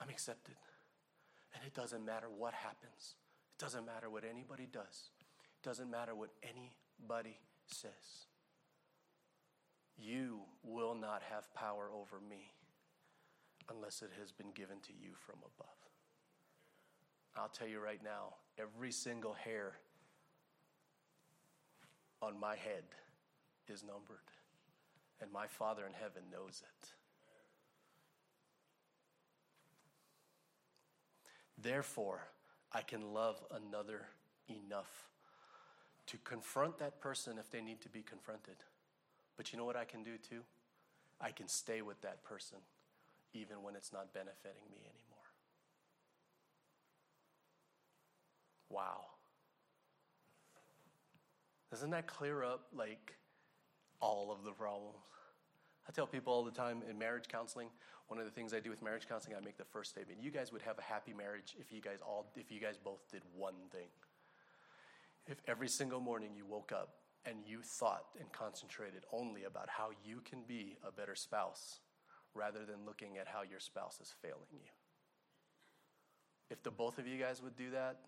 I'm accepted. And it doesn't matter what happens, it doesn't matter what anybody does, it doesn't matter what anybody says. You will not have power over me unless it has been given to you from above. I'll tell you right now, every single hair on my head is numbered, and my Father in heaven knows it. Therefore, I can love another enough to confront that person if they need to be confronted. But you know what I can do too? I can stay with that person even when it's not benefiting me anymore. Wow. Doesn't that clear up like all of the problems? I tell people all the time in marriage counseling, one of the things I do with marriage counseling, I make the first statement. You guys would have a happy marriage if you guys all if you guys both did one thing. If every single morning you woke up and you thought and concentrated only about how you can be a better spouse rather than looking at how your spouse is failing you. If the both of you guys would do that,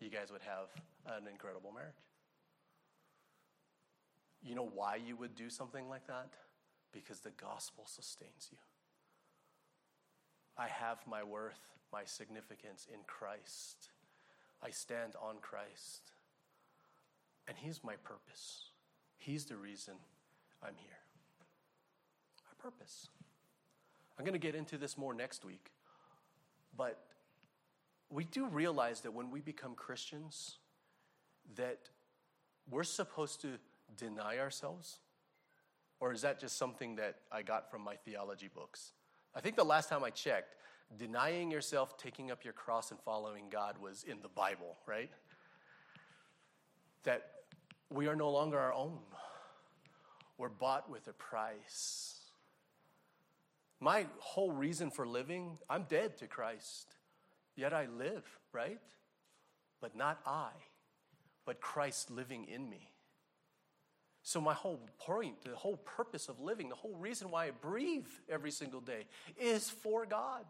you guys would have an incredible marriage. You know why you would do something like that? Because the gospel sustains you. I have my worth, my significance in Christ. I stand on Christ. And He's my purpose. He's the reason I'm here. Our purpose. I'm going to get into this more next week. But we do realize that when we become Christians, that we're supposed to deny ourselves? Or is that just something that I got from my theology books? I think the last time I checked, denying yourself, taking up your cross, and following God was in the Bible, right? That we are no longer our own. We're bought with a price. My whole reason for living, I'm dead to Christ. Yet I live, right? But not I, but Christ living in me. So, my whole point, the whole purpose of living, the whole reason why I breathe every single day is for God.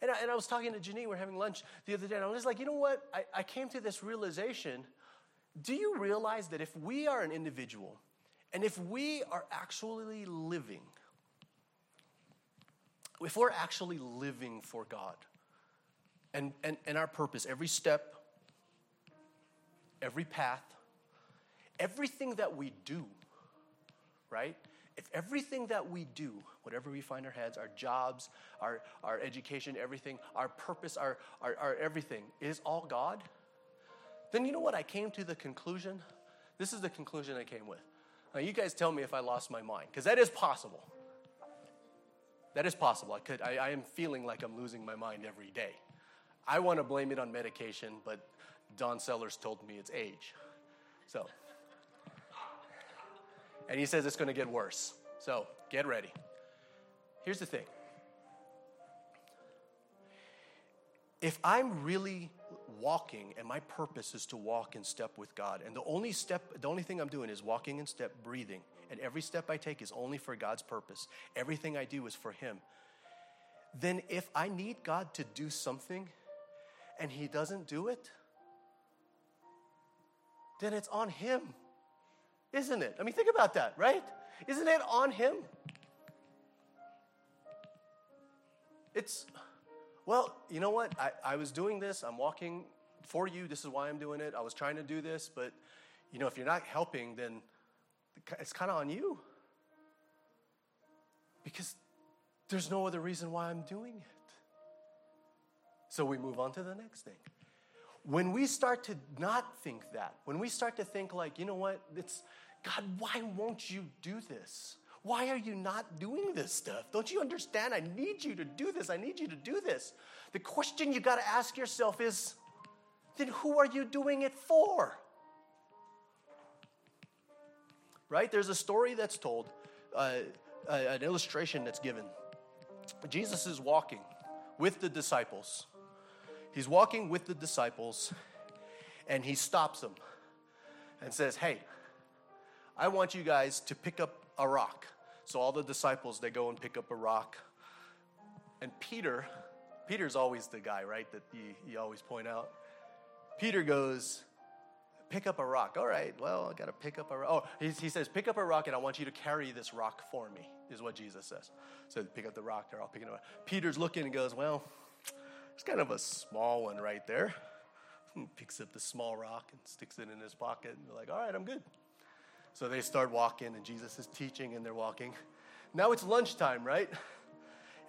And I, and I was talking to Janine, we are having lunch the other day, and I was like, you know what? I, I came to this realization. Do you realize that if we are an individual and if we are actually living, if we're actually living for God, and, and, and our purpose, every step, every path, everything that we do, right? If everything that we do, whatever we find our heads, our jobs, our, our education, everything, our purpose, our, our, our everything is all God, then you know what? I came to the conclusion. This is the conclusion I came with. Now, you guys tell me if I lost my mind, because that is possible. That is possible. I, could, I, I am feeling like I'm losing my mind every day. I want to blame it on medication, but Don Sellers told me it's age. So, and he says it's going to get worse. So, get ready. Here's the thing if I'm really walking and my purpose is to walk in step with God, and the only step, the only thing I'm doing is walking in step, breathing, and every step I take is only for God's purpose, everything I do is for Him, then if I need God to do something, and he doesn't do it, then it's on him, isn't it? I mean, think about that, right? Isn't it on him? It's, well, you know what? I, I was doing this, I'm walking for you, this is why I'm doing it. I was trying to do this, but, you know, if you're not helping, then it's kind of on you. Because there's no other reason why I'm doing it. So we move on to the next thing. When we start to not think that, when we start to think like, you know what, it's God, why won't you do this? Why are you not doing this stuff? Don't you understand? I need you to do this. I need you to do this. The question you got to ask yourself is then who are you doing it for? Right? There's a story that's told, uh, uh, an illustration that's given. Jesus is walking with the disciples. He's walking with the disciples and he stops them and says, Hey, I want you guys to pick up a rock. So all the disciples, they go and pick up a rock. And Peter, Peter's always the guy, right, that you, you always point out. Peter goes, pick up a rock. All right, well, I got to pick up a rock. Oh, he, he, says, pick up a rock and I want you to carry this rock for me, is what Jesus says. So pick up the rock, they're all picking it up. Peter's looking and goes, well, it's kind of a small one right there. He picks up the small rock and sticks it in his pocket. And they're like, all right, I'm good. So they start walking, and Jesus is teaching, and they're walking. Now it's lunchtime, right?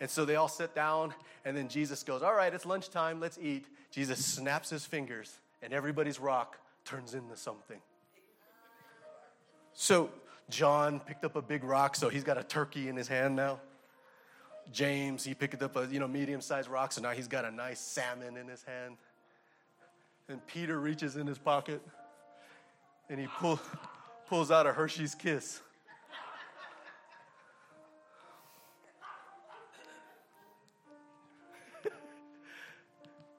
And so they all sit down, and then Jesus goes, All right, it's lunchtime, let's eat. Jesus snaps his fingers, and everybody's rock turns into something. So John picked up a big rock, so he's got a turkey in his hand now. James, he picked up a you know medium-sized rock, so now he's got a nice salmon in his hand. And Peter reaches in his pocket and he pull, pulls out a Hershey's kiss.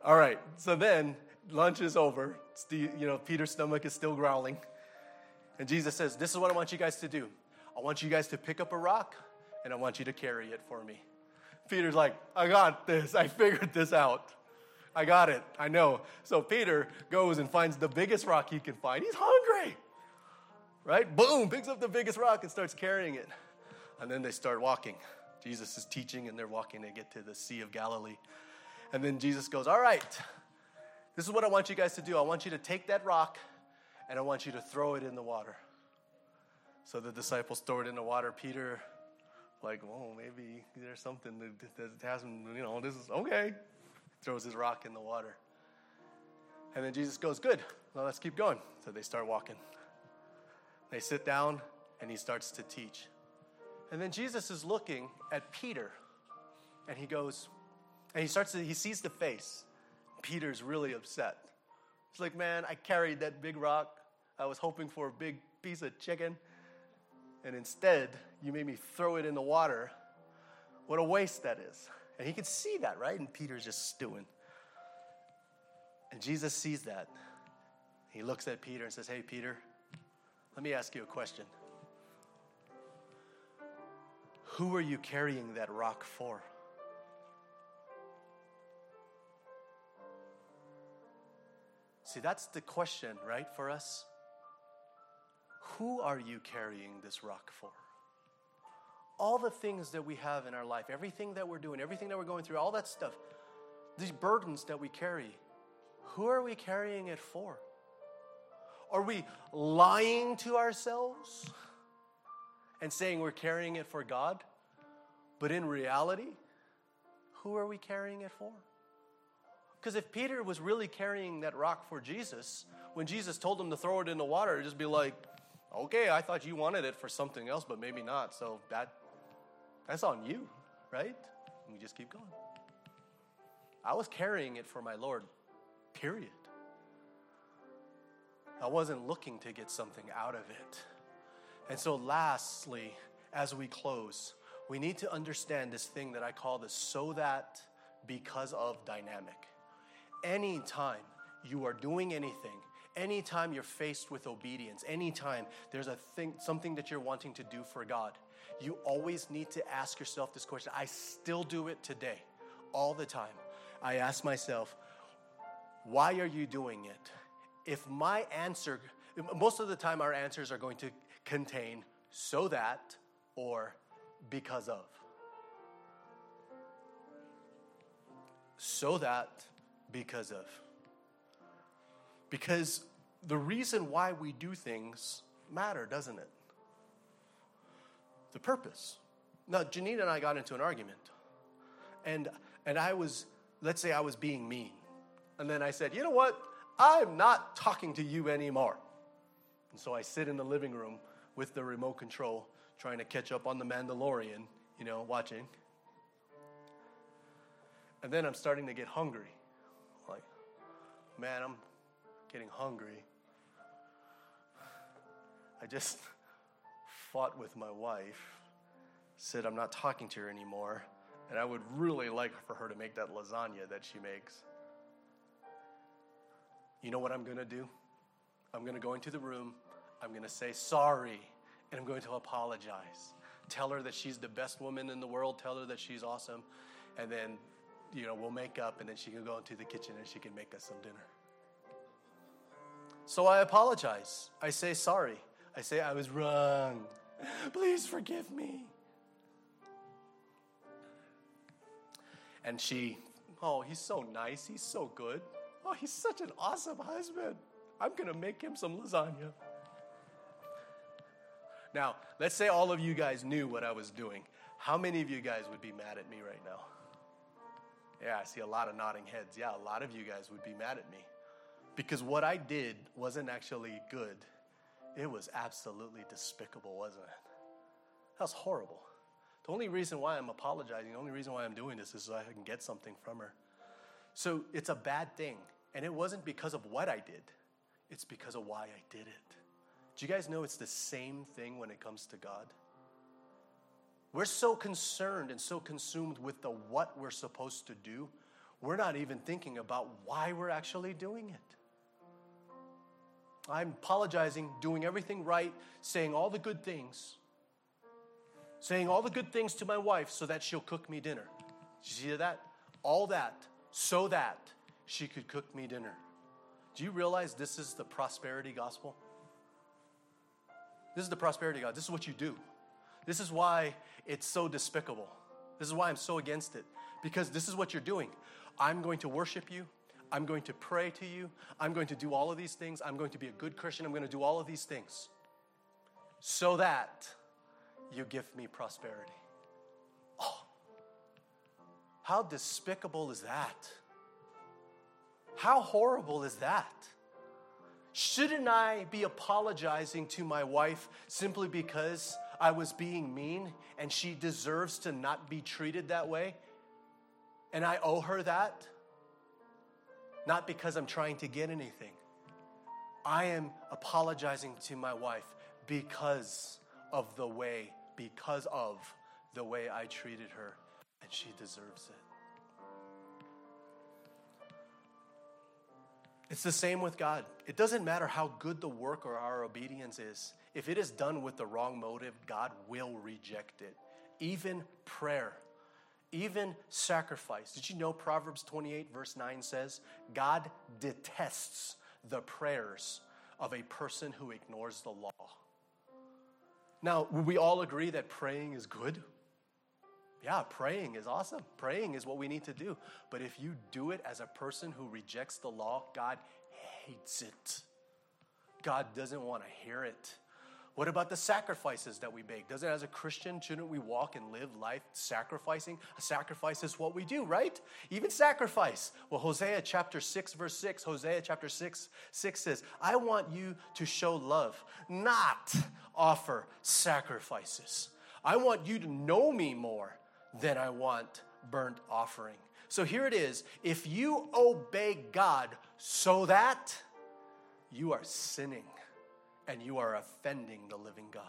All right, so then lunch is over. You know, Peter's stomach is still growling. And Jesus says, This is what I want you guys to do. I want you guys to pick up a rock and I want you to carry it for me. Peter's like, I got this. I figured this out. I got it. I know. So Peter goes and finds the biggest rock he can find. He's hungry. Right? Boom, picks up the biggest rock and starts carrying it. And then they start walking. Jesus is teaching and they're walking. They get to the Sea of Galilee. And then Jesus goes, All right, this is what I want you guys to do. I want you to take that rock and I want you to throw it in the water. So the disciples throw it in the water. Peter, like, well, maybe there's something that, that has him, you know, this is okay. Throws his rock in the water. And then Jesus goes, Good, well, let's keep going. So they start walking. They sit down and he starts to teach. And then Jesus is looking at Peter and he goes, and he starts to, he sees the face. Peter's really upset. He's like, man, I carried that big rock. I was hoping for a big piece of chicken. And instead, you made me throw it in the water. What a waste that is. And he could see that, right? And Peter's just stewing. And Jesus sees that. He looks at Peter and says, Hey, Peter, let me ask you a question. Who are you carrying that rock for? See, that's the question, right, for us? Who are you carrying this rock for? All the things that we have in our life, everything that we're doing, everything that we're going through, all that stuff, these burdens that we carry, who are we carrying it for? Are we lying to ourselves and saying we're carrying it for God? But in reality, who are we carrying it for? Because if Peter was really carrying that rock for Jesus, when Jesus told him to throw it in the water, it'd just be like, okay, I thought you wanted it for something else, but maybe not. So that that's on you, right? And we just keep going. I was carrying it for my Lord, period. I wasn't looking to get something out of it. And so, lastly, as we close, we need to understand this thing that I call the so that because of dynamic anytime you are doing anything, anytime you're faced with obedience, anytime there's a thing, something that you're wanting to do for God, you always need to ask yourself this question. I still do it today, all the time. I ask myself, why are you doing it? If my answer, most of the time, our answers are going to contain so that or because of. So that because of. Because the reason why we do things matter, doesn't it? The purpose. Now, Janine and I got into an argument, and and I was let's say I was being mean. And then I said, you know what? I'm not talking to you anymore. And so I sit in the living room with the remote control, trying to catch up on the Mandalorian, you know, watching. And then I'm starting to get hungry. Like, man, I'm getting hungry. I just fought with my wife, said I'm not talking to her anymore, and I would really like for her to make that lasagna that she makes. You know what I'm going to do? I'm going to go into the room, I'm going to say sorry, and I'm going to apologize. Tell her that she's the best woman in the world, tell her that she's awesome, and then, you know, we'll make up, and then she can go into the kitchen and she can make us some dinner. So I apologize. I say sorry. I say I was wrong. Please forgive me. And she, oh, he's so nice. He's so good. Oh, he's such an awesome husband. I'm going to make him some lasagna. Now, let's say all of you guys knew what I was doing. How many of you guys would be mad at me right now? Yeah, I see a lot of nodding heads. Yeah, a lot of you guys would be mad at me. Because what I did wasn't actually good. It was absolutely despicable, wasn't it? That was horrible. The only reason why I'm apologizing, the only reason why I'm doing this is so I can get something from her. So it's a bad thing. And it wasn't because of what I did, it's because of why I did it. Do you guys know it's the same thing when it comes to God? We're so concerned and so consumed with the what we're supposed to do, we're not even thinking about why we're actually doing it. I'm apologizing, doing everything right, saying all the good things, saying all the good things to my wife so that she'll cook me dinner. Did you see that? All that so that she could cook me dinner. Do you realize this is the prosperity gospel? This is the prosperity God. This is what you do. This is why it's so despicable. This is why I'm so against it. Because this is what you're doing. I'm going to worship you. I'm going to pray to you. I'm going to do all of these things. I'm going to be a good Christian. I'm going to do all of these things so that you give me prosperity. Oh, how despicable is that? How horrible is that? Shouldn't I be apologizing to my wife simply because I was being mean and she deserves to not be treated that way? And I owe her that? Not because I'm trying to get anything. I am apologizing to my wife because of the way, because of the way I treated her, and she deserves it. It's the same with God. It doesn't matter how good the work or our obedience is. If it is done with the wrong motive, God will reject it. Even prayer, even sacrifice. Did you know Proverbs 28, verse 9 says, God detests the prayers of a person who ignores the law? Now, we all agree that praying is good? Yeah, praying is awesome. Praying is what we need to do. But if you do it as a person who rejects the law, God hates it. God doesn't want to hear it. What about the sacrifices that we make? Doesn't as a Christian, shouldn't we walk and live life sacrificing? A sacrifice is what we do, right? Even sacrifice. Well, Hosea chapter 6, verse 6, Hosea chapter 6, 6 says, I want you to show love, not offer sacrifices. I want you to know me more than I want burnt offering. So here it is. If you obey God so that you are sinning and you are offending the living God.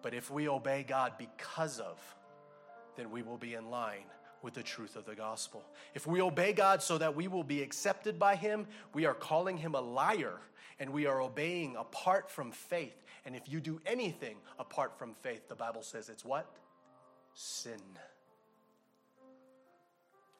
But if we obey God because of, then we will be in line with the truth of the gospel. If we obey God so that we will be accepted by Him, we are calling Him a liar and we are obeying apart from faith. And if you do anything apart from faith, the Bible says it's what? sin.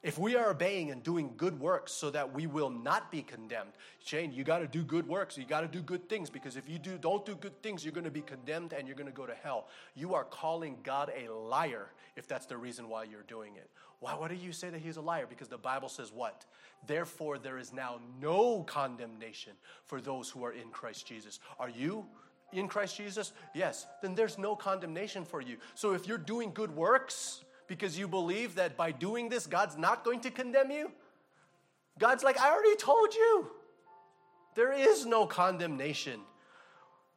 If we are obeying and doing good works so that we will not be condemned, Shane, you got to do good works. You got to do good things because if you do don't do good things, you're going to be condemned and you're going to go to hell. You are calling God a liar if that's the reason why you're doing it. Why? Why do you say that He's a liar? Because the Bible says what? Therefore, there is now no condemnation for those who are in Christ Jesus. Are you in Christ Jesus? Yes. Then there's no condemnation for you. So if you're doing good works because you believe that by doing this, God's not going to condemn you? God's like, I already told you. There is no condemnation.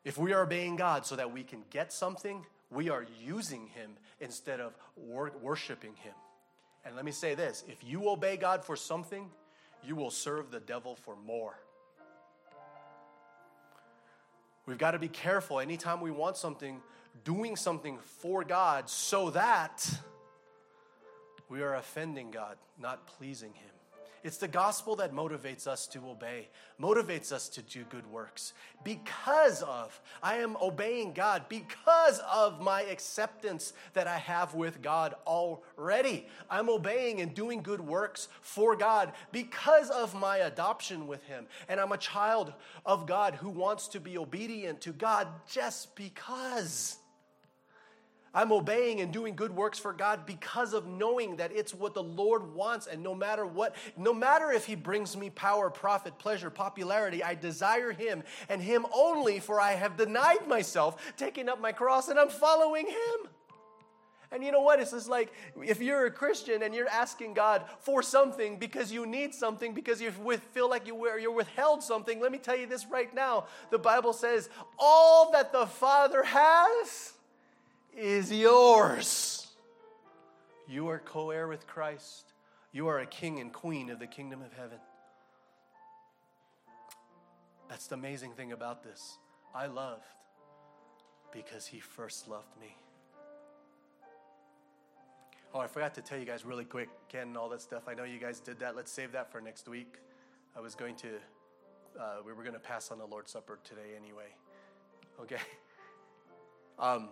If we are obeying God so that we can get something, we are using Him instead of wor- worshiping Him. And let me say this if you obey God for something, you will serve the devil for more. We've got to be careful anytime we want something, doing something for God so that we are offending God, not pleasing Him. It's the gospel that motivates us to obey, motivates us to do good works. Because of, I am obeying God because of my acceptance that I have with God already. I'm obeying and doing good works for God because of my adoption with Him. And I'm a child of God who wants to be obedient to God just because. I'm obeying and doing good works for God because of knowing that it's what the Lord wants. And no matter what, no matter if He brings me power, profit, pleasure, popularity, I desire Him and Him only, for I have denied myself, taking up my cross, and I'm following Him. And you know what? It's just like if you're a Christian and you're asking God for something because you need something, because you feel like you, you're withheld something, let me tell you this right now. The Bible says, All that the Father has is yours. You are co heir with Christ. You are a king and queen of the kingdom of heaven. That's the amazing thing about this. I loved because he first loved me. Oh, I forgot to tell you guys really quick, Ken, and all that stuff. I know you guys did that. Let's save that for next week. I was going to, uh, we were going to pass on the Lord's Supper today anyway. Okay? Um,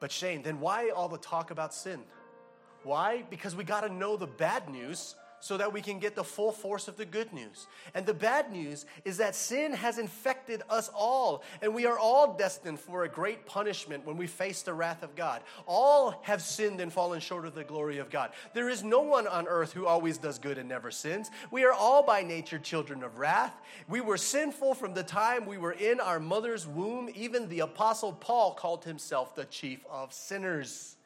but Shane, then why all the talk about sin? Why? Because we got to know the bad news so that we can get the full force of the good news. And the bad news is that sin has infected us all, and we are all destined for a great punishment when we face the wrath of God. All have sinned and fallen short of the glory of God. There is no one on earth who always does good and never sins. We are all by nature children of wrath. We were sinful from the time we were in our mother's womb. Even the Apostle Paul called himself the chief of sinners.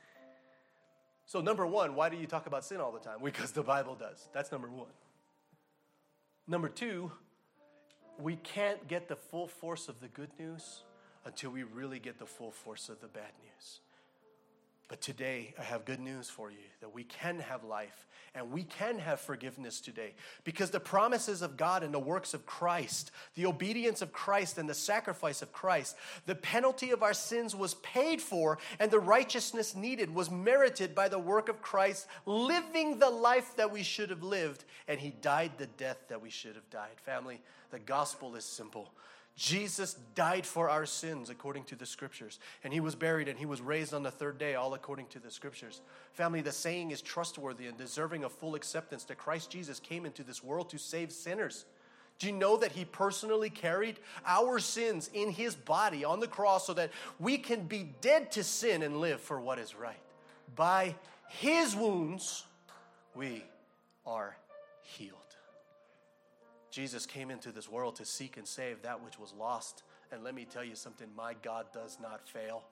So, number one, why do you talk about sin all the time? Because the Bible does. That's number one. Number two, we can't get the full force of the good news until we really get the full force of the bad news. But today, I have good news for you that we can have life and we can have forgiveness today because the promises of God and the works of Christ, the obedience of Christ and the sacrifice of Christ, the penalty of our sins was paid for and the righteousness needed was merited by the work of Christ, living the life that we should have lived, and He died the death that we should have died. Family, the gospel is simple. Jesus died for our sins according to the scriptures, and he was buried and he was raised on the third day, all according to the scriptures. Family, the saying is trustworthy and deserving of full acceptance that Christ Jesus came into this world to save sinners. Do you know that he personally carried our sins in his body on the cross so that we can be dead to sin and live for what is right? By his wounds, we are healed. Jesus came into this world to seek and save that which was lost. And let me tell you something my God does not fail.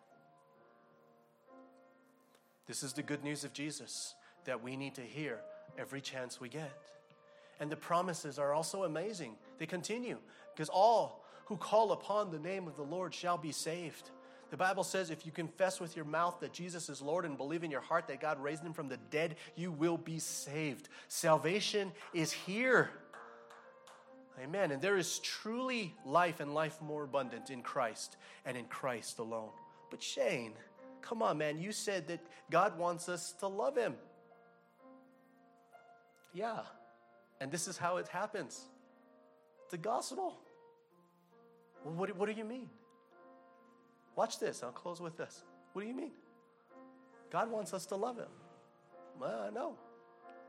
This is the good news of Jesus that we need to hear every chance we get. And the promises are also amazing. They continue because all who call upon the name of the Lord shall be saved. The Bible says if you confess with your mouth that Jesus is Lord and believe in your heart that God raised him from the dead, you will be saved. Salvation is here. Amen. And there is truly life and life more abundant in Christ and in Christ alone. But Shane, come on, man. You said that God wants us to love Him. Yeah. And this is how it happens the gospel. Well, what, what do you mean? Watch this. I'll close with this. What do you mean? God wants us to love Him. Well, I know.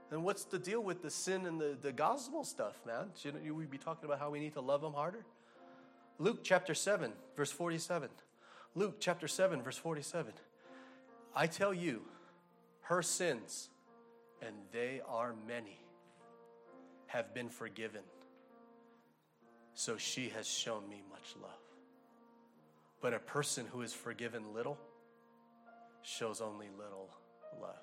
Then what's the deal with the sin and the, the gospel stuff, man? Shouldn't we be talking about how we need to love them harder? Luke chapter 7, verse 47. Luke chapter 7, verse 47. I tell you, her sins, and they are many, have been forgiven. So she has shown me much love. But a person who is forgiven little shows only little love.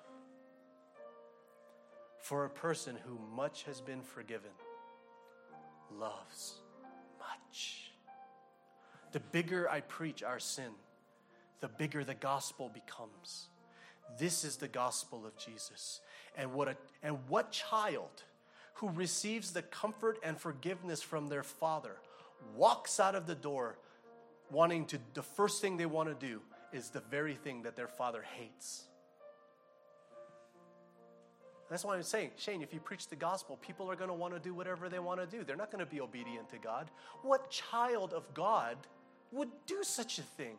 For a person who much has been forgiven loves much. The bigger I preach our sin, the bigger the gospel becomes. This is the gospel of Jesus. And what, a, and what child who receives the comfort and forgiveness from their father walks out of the door wanting to, the first thing they want to do is the very thing that their father hates. That's why I'm saying, Shane, if you preach the gospel, people are going to want to do whatever they want to do. They're not going to be obedient to God. What child of God would do such a thing?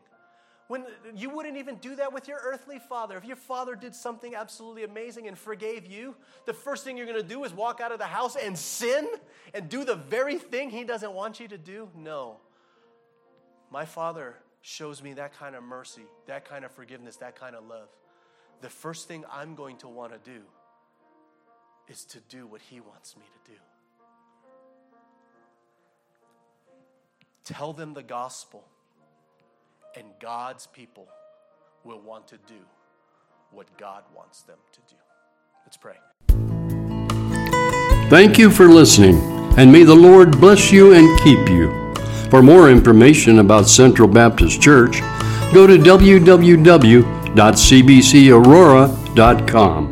When you wouldn't even do that with your earthly father. If your father did something absolutely amazing and forgave you, the first thing you're going to do is walk out of the house and sin and do the very thing he doesn't want you to do? No. My father shows me that kind of mercy, that kind of forgiveness, that kind of love. The first thing I'm going to want to do is to do what he wants me to do. Tell them the gospel and God's people will want to do what God wants them to do. Let's pray. Thank you for listening, and may the Lord bless you and keep you. For more information about Central Baptist Church, go to www.cbcaurora.com.